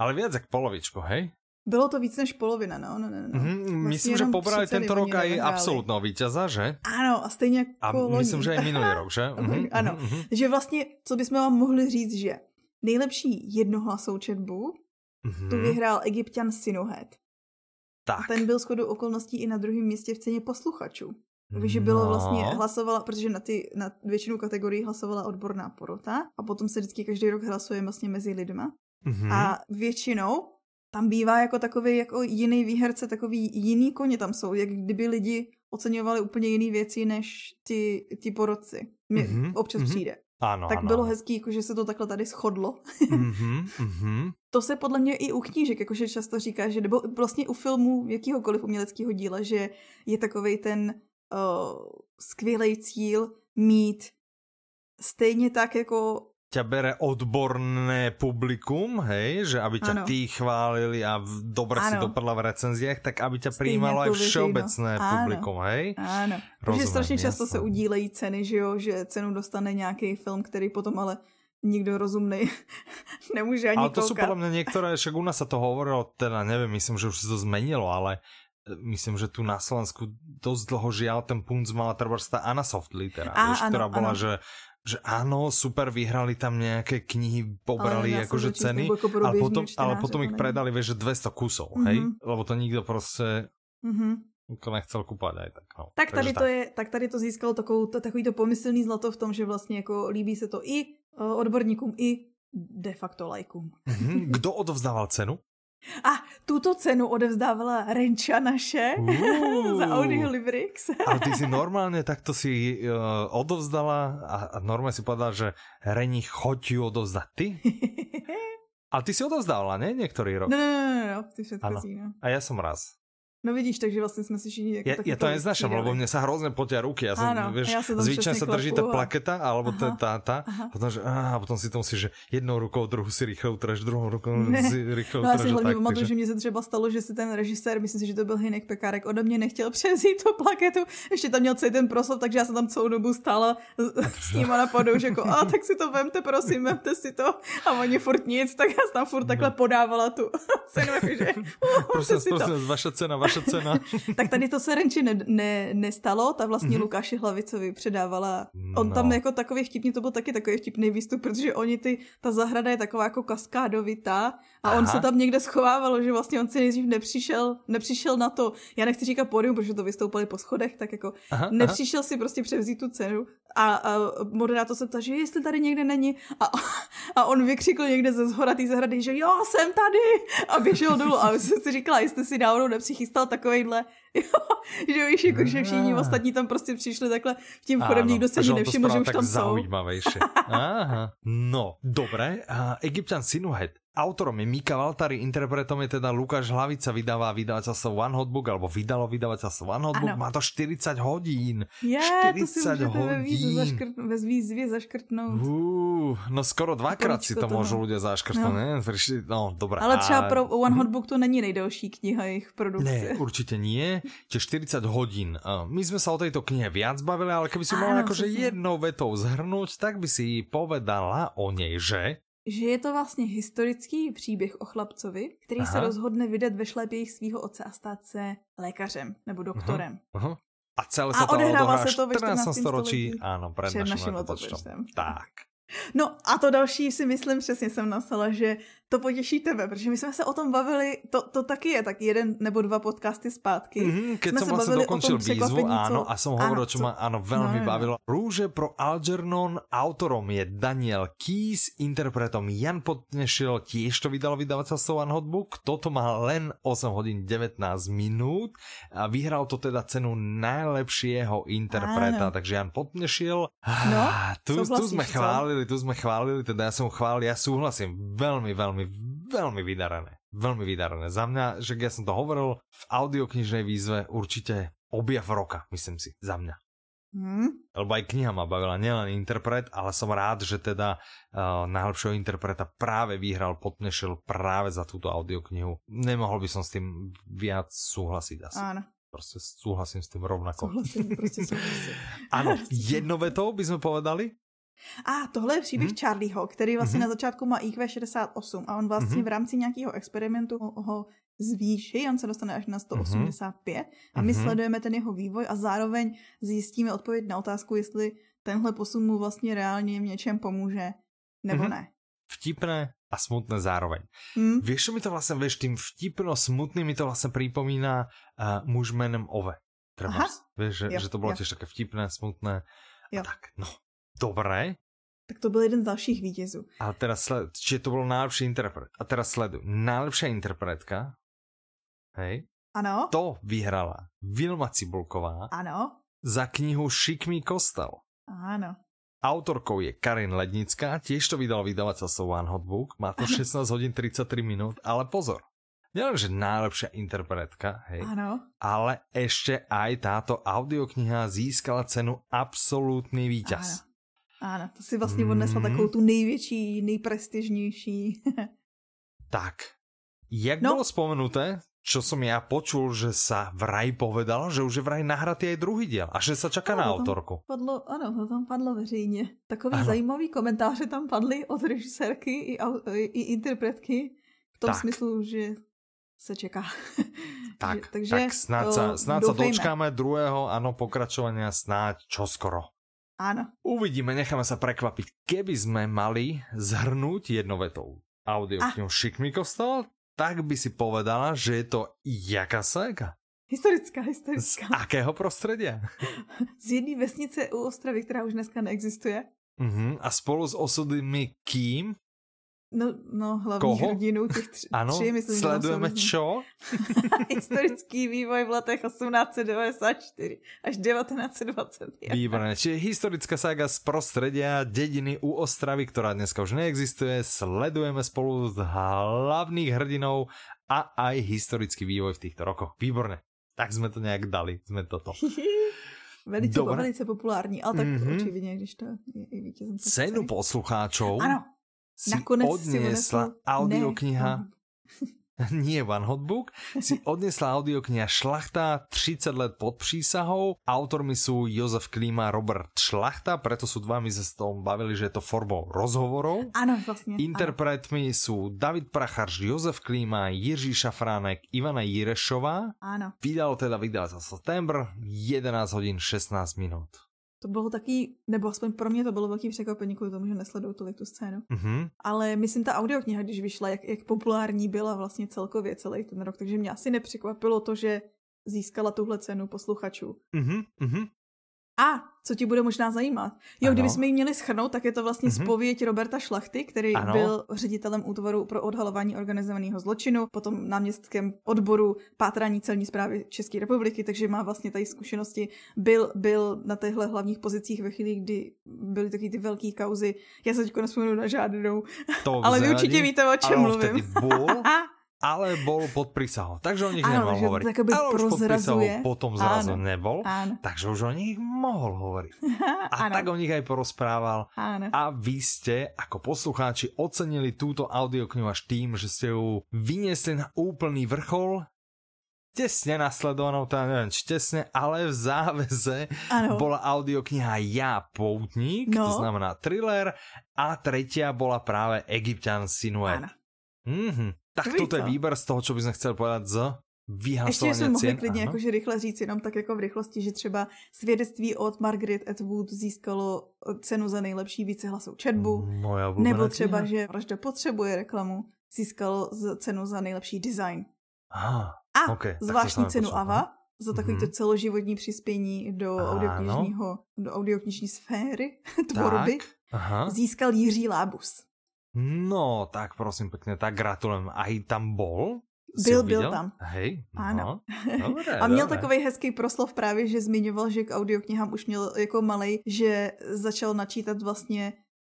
Ale viac jak polovičko, hej? Bylo to víc než polovina, no, no, no. Mm-hmm, myslím, že pobrali tento rok aj absolútneho víťaza, že? Ano, a stejně jako A loni. myslím, že aj minulý rok, že? Mm-hmm, ano, mm-hmm. že vlastně, co bychom vám mohli říct, že nejlepší jednohlasou četbu mm-hmm. tu vyhrál egyptian Sinuhet. Tak. Ten byl shodou okolností i na druhém místě v ceně posluchačů. že bylo vlastně, no. hlasovala, protože na, ty, na většinu kategorií hlasovala odborná porota a potom se vždycky každý rok hlasuje vlastně mezi lidma. Mm-hmm. A většinou tam bývá jako takový jako jiný výherce, takový jiný koně tam jsou, jak kdyby lidi oceňovali úplně jiné věci než ti, ti porodci. Mně mm-hmm. občas mm-hmm. přijde. Ano, tak ano. bylo hezký, jako, že se to takhle tady shodlo. mm-hmm, mm-hmm. To se podle mě i u knížek, jakože často říká, že nebo vlastně u filmů jakýhokoliv uměleckého díla, že je takový ten uh, skvělý cíl mít stejně tak jako ťa bere odborné publikum, hej, že aby ťa ano. tí chválili a dobre ano. si dopadla v recenziách, tak aby ťa přijímalo aj všeobecné ano. publikum, hej? Ano, protože strašně často se udílejí ceny, že jo, že cenu dostane nějaký film, který potom ale nikdo rozumný nemůže ani Ale to koukat. jsou podle mě některé, však u nás se to hovorilo, teda nevím, myslím, že už se to zmenilo, ale e, myslím, že tu na Slovensku dosť dlho žiaľ ten punc mala trebárs tá Anna Soft litera, a, vieš, ano, ktorá bola, ano. že že áno, super, vyhrali tam nejaké knihy, pobrali ale akože ceny, ale potom, ale potom ich predali, vieš, že 200 kusov, mm -hmm. hej? Lebo to nikdo prostě mm -hmm. nechcel kupovat aj tak. No. Tak tady to tak. je, tak tady to získalo takovou, to, takový to pomyslný zlato v tom, že vlastně jako líbí se to i uh, odborníkům, i de facto lajkům. -hmm. Kdo odovzdával cenu? A tuto cenu odevzdávala Renča naše uh, za Audiolibrix. Ale ty si normálně takto si uh, odovzdala a, a normálně si povedala, že Reni, choď ju odovzdat ty? Ale ty si odovzdala, ne? Některý rok. No, no, no, no, no ty všetko no. A já jsem raz. No vidíš, takže vlastně jsme si všichni jako ja, ja to neznašam, lebo mne sa hrozne potia ruky. Ja som, Áno, vieš, ja zvyčajne sa drží tá plaketa, alebo tá, tá, tá potom, že, á, potom si to musíš, že jednou rukou, druhou si rýchle utreš, druhou rukou ne. si rýchle no, utreš. No já si hlavně pamatuju, že mě se třeba stalo, že si ten režisér, myslím si, že to byl Hinek Pekárek, ode mě nechtěl převzít tu plaketu, ještě tam měl celý ten proslov, takže já jsem tam celou dobu stála s ním na podu, že jako, a tak si to vemte, prosím, vemte si to. A oni furt nic, tak já tam furt takhle podávala tu cenu, že, prosím, prosím, vaša cena, vaša cena. tak tady to se Renči ne, ne, nestalo, ta vlastně mm-hmm. Lukáši Hlavicovi předávala. On no. tam jako takový vtipný, to byl taky takový vtipný výstup, protože oni ty, ta zahrada je taková jako kaskádovitá a Aha. on se tam někde schovávalo, že vlastně on si nejdřív nepřišel, nepřišel na to, já nechci říkat pódium, protože to vystoupali po schodech, tak jako aha, nepřišel aha. si prostě převzít tu cenu a, a moderátor se ptal, že jestli tady někde není a, a on vykřikl někde ze zhora té zahrady, že jo, jsem tady a běžel dolů a jsem si říkala, jestli si náhodou nepřichystal takovejhle že víš, jako, že všichni ostatní tam prostě přišli takhle v tím chodem, nikdo se ani nevšiml, že už tam jsou. Aha. No, dobré. A Egyptian Sinuhead Autorom je Mika Valtari, interpretom je teda Lukáš Hlavica, vydáva vydavateľstvo One Hotbook, alebo vydalo vydavateľstvo One Hotbook, ano. má to 40 hodín. Je, 40 to si hodín. Bez výzvy zaškrtnout. Uh, no skoro dvakrát si to toho. môžu ľudia zaškrtnout, no. ne? No, dobré. Ale třeba pro One Hotbook to není nejdelší kniha jejich produkce. Ne, určite nie. Čiže 40 hodín. My sme sa o tejto knihe viac bavili, ale keby si mohla akože jednou vetou zhrnúť, tak by si povedala o nej, že že je to vlastně historický příběh o chlapcovi, který Aha. se rozhodne vydat ve šlépějích svého otce a stát se lékařem nebo doktorem. Aha. Aha. A celé se to odehrává se to ve 14. storočí, ano, před, před naším letopočtem. Tak. No a to další si myslím, přesně jsem nasala, že to potěší tebe, protože my jsme se o tom bavili, to, to taky je tak jeden nebo dva podcasty zpátky. Mm-hmm, keď jsme jsem vlastně dokončil výzvu, áno, a jsem hovoril, čo ma áno, veľmi no, bavilo. Rúže pro Algernon, autorom je Daniel Keys, interpretom Jan Potnešil, tiež to vydalo vydavateľstvo One Hotbook, toto má len 8 hodín 19 minút a vyhral to teda cenu najlepšieho interpreta, áno. takže Jan Potnešil. No, tu, tu sme chválili, tu sme chválili, teda ja som chválil, ja súhlasím, veľmi, veľmi veľmi, vydarené. Veľmi vydarené. Za mňa, že ja som to hovoril v audioknižnej výzve, určite objav roka, myslím si, za mňa. Hmm. Lebo aj kniha ma bavila, nielen interpret, ale som rád, že teda uh, najlepšieho interpreta práve vyhral, potnešil práve za túto audioknihu. Nemohol by som s tým viac súhlasiť asi. Áno. Prostě súhlasím s tým rovnako. Súhlasím, prostě súhlasím. Áno, jednovetou by sme povedali? A tohle je příběh mm-hmm. Charlieho, který vlastně mm-hmm. na začátku má IQ 68 a on vlastně mm-hmm. v rámci nějakého experimentu ho, zvýší, on se dostane až na 185 mm-hmm. a my mm-hmm. sledujeme ten jeho vývoj a zároveň zjistíme odpověď na otázku, jestli tenhle posun mu vlastně reálně v něčem pomůže nebo mm-hmm. ne. Vtipné a smutné zároveň. Mm. Vieš, čo mi to vlastne, vieš, tým vtipno smutným mi to vlastne pripomína uh, muž menem Ove Trebárs. Vieš, že, jo, že to bylo tiež také vtipné, smutné. Jo. A tak, no, dobré. Tak to byl jeden z dalších vítězů. A teraz sled, čiže to byl nejlepší interpret. A teraz sleduj, najlepšia interpretka, hej? Ano. To vyhrala Vilma Cibulková. Ano. Za knihu Šikmý kostel. Ano. Autorkou je Karin Lednická, tiež to vydal vydavateľstvo One Hotbook, má to 16 hodín 33 minút, ale pozor, nielenže najlepšia interpretka, hej, ano. ale ešte aj táto audiokniha získala cenu absolútny víťaz. Ano. Ano, to si vlastně odnesla mm. takovou tu největší, nejprestižnější. tak, jak no. bylo spomenuté, čo som ja počul, že sa vraj povedal, že už je vraj nahratý aj druhý diel a že sa čaká na autorku. Padlo, ano, to tam padlo veřejně. Takový ano. zajímavý komentáře tam padly od režisérky i, i, i interpretky v tom tak. smyslu, že se čeká. Tak, že, takže, tak snáď sa, snáď sa dočkáme druhého, ano, pokračovania snáď čoskoro. Áno. Uvidíme, necháme sa prekvapiť. Keby sme mali zhrnúť jednovetou audioknihu ah. Šikmi kostol, tak by si povedala, že je to jaká saga? Historická, historická. Z akého prostredia? Z jedné vesnice u Ostravy, která už dneska neexistuje. Uh-huh. A spolu s osudmi kým? No, no hlavní Koho? hrdinu těch tři, ano, tři myslím, sledujeme čo? Historický vývoj v letech 1894 až 1921. Výborné, čiže historická saga z prostredia dediny u Ostravy, ktorá dneska už neexistuje. Sledujeme spolu s hlavných hrdinov a aj historický vývoj v týchto rokoch. Výborné. Tak jsme to nějak dali, jsme toto. velice, velice populární, ale tak mm-hmm. očividně, když to je i vítězem. Cenu poslucháčov. Ano si Nakonec odniesla si audiokniha... Nie One Hotbook, si odnesla audiokniha Šlachta 30 let pod přísahou. Autormi sú Jozef Klíma a Robert Šlachta, preto sú dva, my sa s tom bavili, že je to formou rozhovorov. Áno, vlastne. Interpretmi áno. sú David Pracharš, Jozef Klíma, Jiří Šafránek, Ivana Jirešová. Áno. Vydalo teda vydal za september, 11 hodín 16 minút. To bylo taky, nebo aspoň pro mě to bylo velký překvapení kvůli tomu, že nesleduju tolik tu scénu. Mm-hmm. Ale myslím, ta audiokniha, když vyšla, jak, jak populární byla vlastně celkově celý ten rok, takže mě asi nepřekvapilo to, že získala tuhle cenu posluchačů. Mm-hmm. A co ti bude možná zajímat. Jo, ano. kdybychom ji měli schrnout, tak je to vlastně mm-hmm. spověď Roberta Šlachty, který ano. byl ředitelem útvaru pro odhalování organizovaného zločinu, potom náměstkem odboru pátrání celní zprávy České republiky, takže má vlastně tady zkušenosti. Byl, byl na těchto hlavních pozicích ve chvíli, kdy byly taky ty velké kauzy. Já se teď nespomenu na žádnou, to ale vy určitě víte, o čem mluvím. ale bol pod prísahou. Takže o nich ano, nemohol hovoriť. Ale už pod prísahou potom zrazu ano, nebol, ano. takže už o nich mohol hovoriť. A ano. tak o nich aj porozprával. Ano. A vy ste ako poslucháči ocenili túto audioknihu až tým, že ste ju vyniesli na úplný vrchol tesne nasledovanou, teda neviem, či tesne, ale v záveze ano. bola audiokniha Ja poutník, no. to znamená thriller, a tretia bola práve Egyptian Sinuet. Mhm. Tak toto je výber z toho, co by chceli povedat z Ještě jsme mohli klidně jakože rychle říct, jenom tak jako v rychlosti, že třeba svědectví od Margaret Atwood získalo cenu za nejlepší vícehlasou četbu, nebo třeba, že Vražda potřebuje reklamu, získalo cenu za nejlepší design. Aha, a okay, zvláštní cenu AVA za takový mm-hmm. to celoživotní přispění do audioknižního, do audioknižní sféry tvorby Aha. získal Jiří Lábus. No, tak prosím pěkně, tak gratulujem. A i tam bol? Byl, byl tam. Hej, no. Ano. Dobré, a měl dobré. takový hezký proslov právě, že zmiňoval, že k audioknihám už měl jako malej, že začal načítat vlastně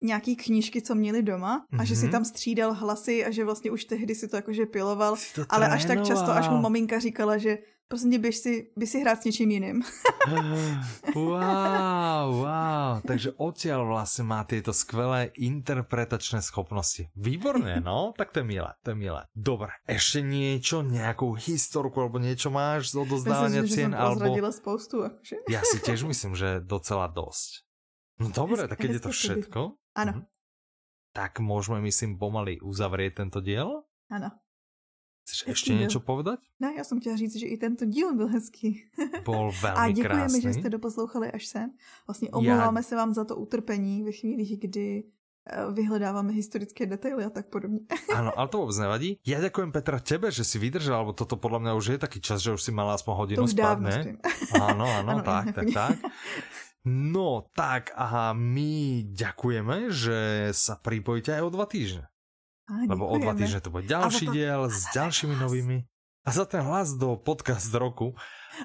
nějaký knížky, co měli doma a mm-hmm. že si mhm. tam střídal hlasy a že vlastně už tehdy si to jakože piloval, ale až tak často, až mu maminka říkala, že Prosím tě, běž si, běž si hrát s něčím jiným. wow, wow. Takže odtiaľ vlastně má tyto skvělé interpretačné schopnosti. Výborné, no? Tak to je milé, to je milé. Dobre, ešte niečo, nějakou historku alebo niečo máš z odozdávania cien? Že spoustu. Akože. Ja si tiež myslím, že docela dosť. No dobre, tak keď je to všetko. Ano. Mhm. Tak môžeme, myslím, pomaly uzavrieť tento diel? Ano. Chceš ještě něco povedať? Ne, já jsem chtěla říct, že i tento díl byl hezký. Byl velmi A děkujeme, krásný. že jste doposlouchali až sem. Vlastně omlouváme já... se vám za to utrpení ve chvíli, kdy vyhledáváme historické detaily a tak podobně. Ano, ale to vůbec nevadí. Já děkuji Petra tebe, že si vydržel, lebo toto podle mě už je taký čas, že už si mala aspoň hodinu spát, ne? Ano, ano, ano, tak, tak, tak. No, tak, aha, my ďakujeme, že sa pripojíte aj o dva týždne. A, Lebo o dva týždne to bude ďalší to... diel s ďalšími hlas. novými. A za ten hlas do podcast roku.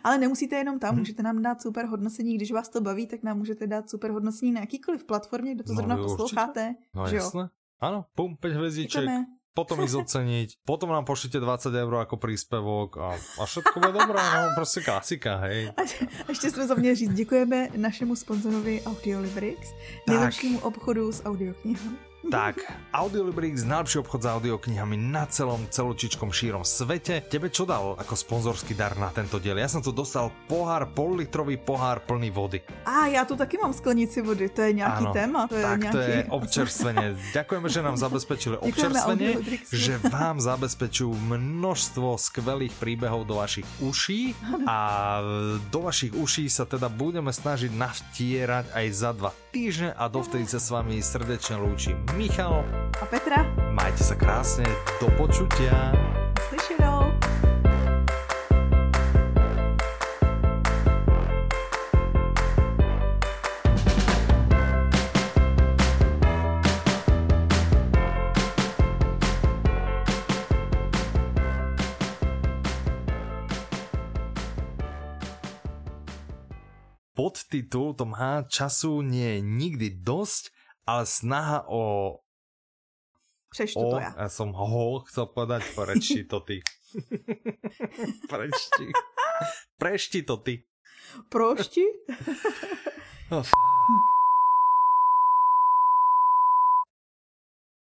Ale nemusíte jenom tam, hmm. můžete nám dát super hodnocení, když vás to baví, tak nám můžete dát super hodnocení na jakýkoliv platformě, kde to no, zrovna posloucháte. No že jasné. Jo? Ano, pum, 5 hvězdiček. Děkujeme potom ísť oceniť, potom nám pošlite 20 eur jako príspevok a, a všetko bude dobré, no prostě klasika, hej. A, a ještě jsme zapomněli říct, děkujeme našemu sponzorovi Audiolibrix, nejlepšímu obchodu s audioknihou. Tak, Audiolibrix, najlepší obchod s audioknihami na celom celočičkom šírom svete. Tebe čo dal ako sponzorský dar na tento diel? Ja som tu dostal pohár, pol-litrový pohár plný vody. A já tu taky mám sklenici vody, to je nějaký ano, téma. To je tak nějaký... to je občerstvenie. Ďakujeme, že nám zabezpečili občerstvenie, že vám zabezpečujú množstvo skvelých príbehov do vašich uší a do vašich uší sa teda budeme snažiť navtierať aj za dva týždne a dovtedy sa s vami srdečne lúčim Michal a Petra. Majte sa krásne, do počutia. Slyšenou. podtitul to má času nie je nikdy dosť ale snaha o... Přečtu o, to já. Já jsem ho chcel povedať, prečti to ty. prečti. Prešti to ty. Prošti? oh,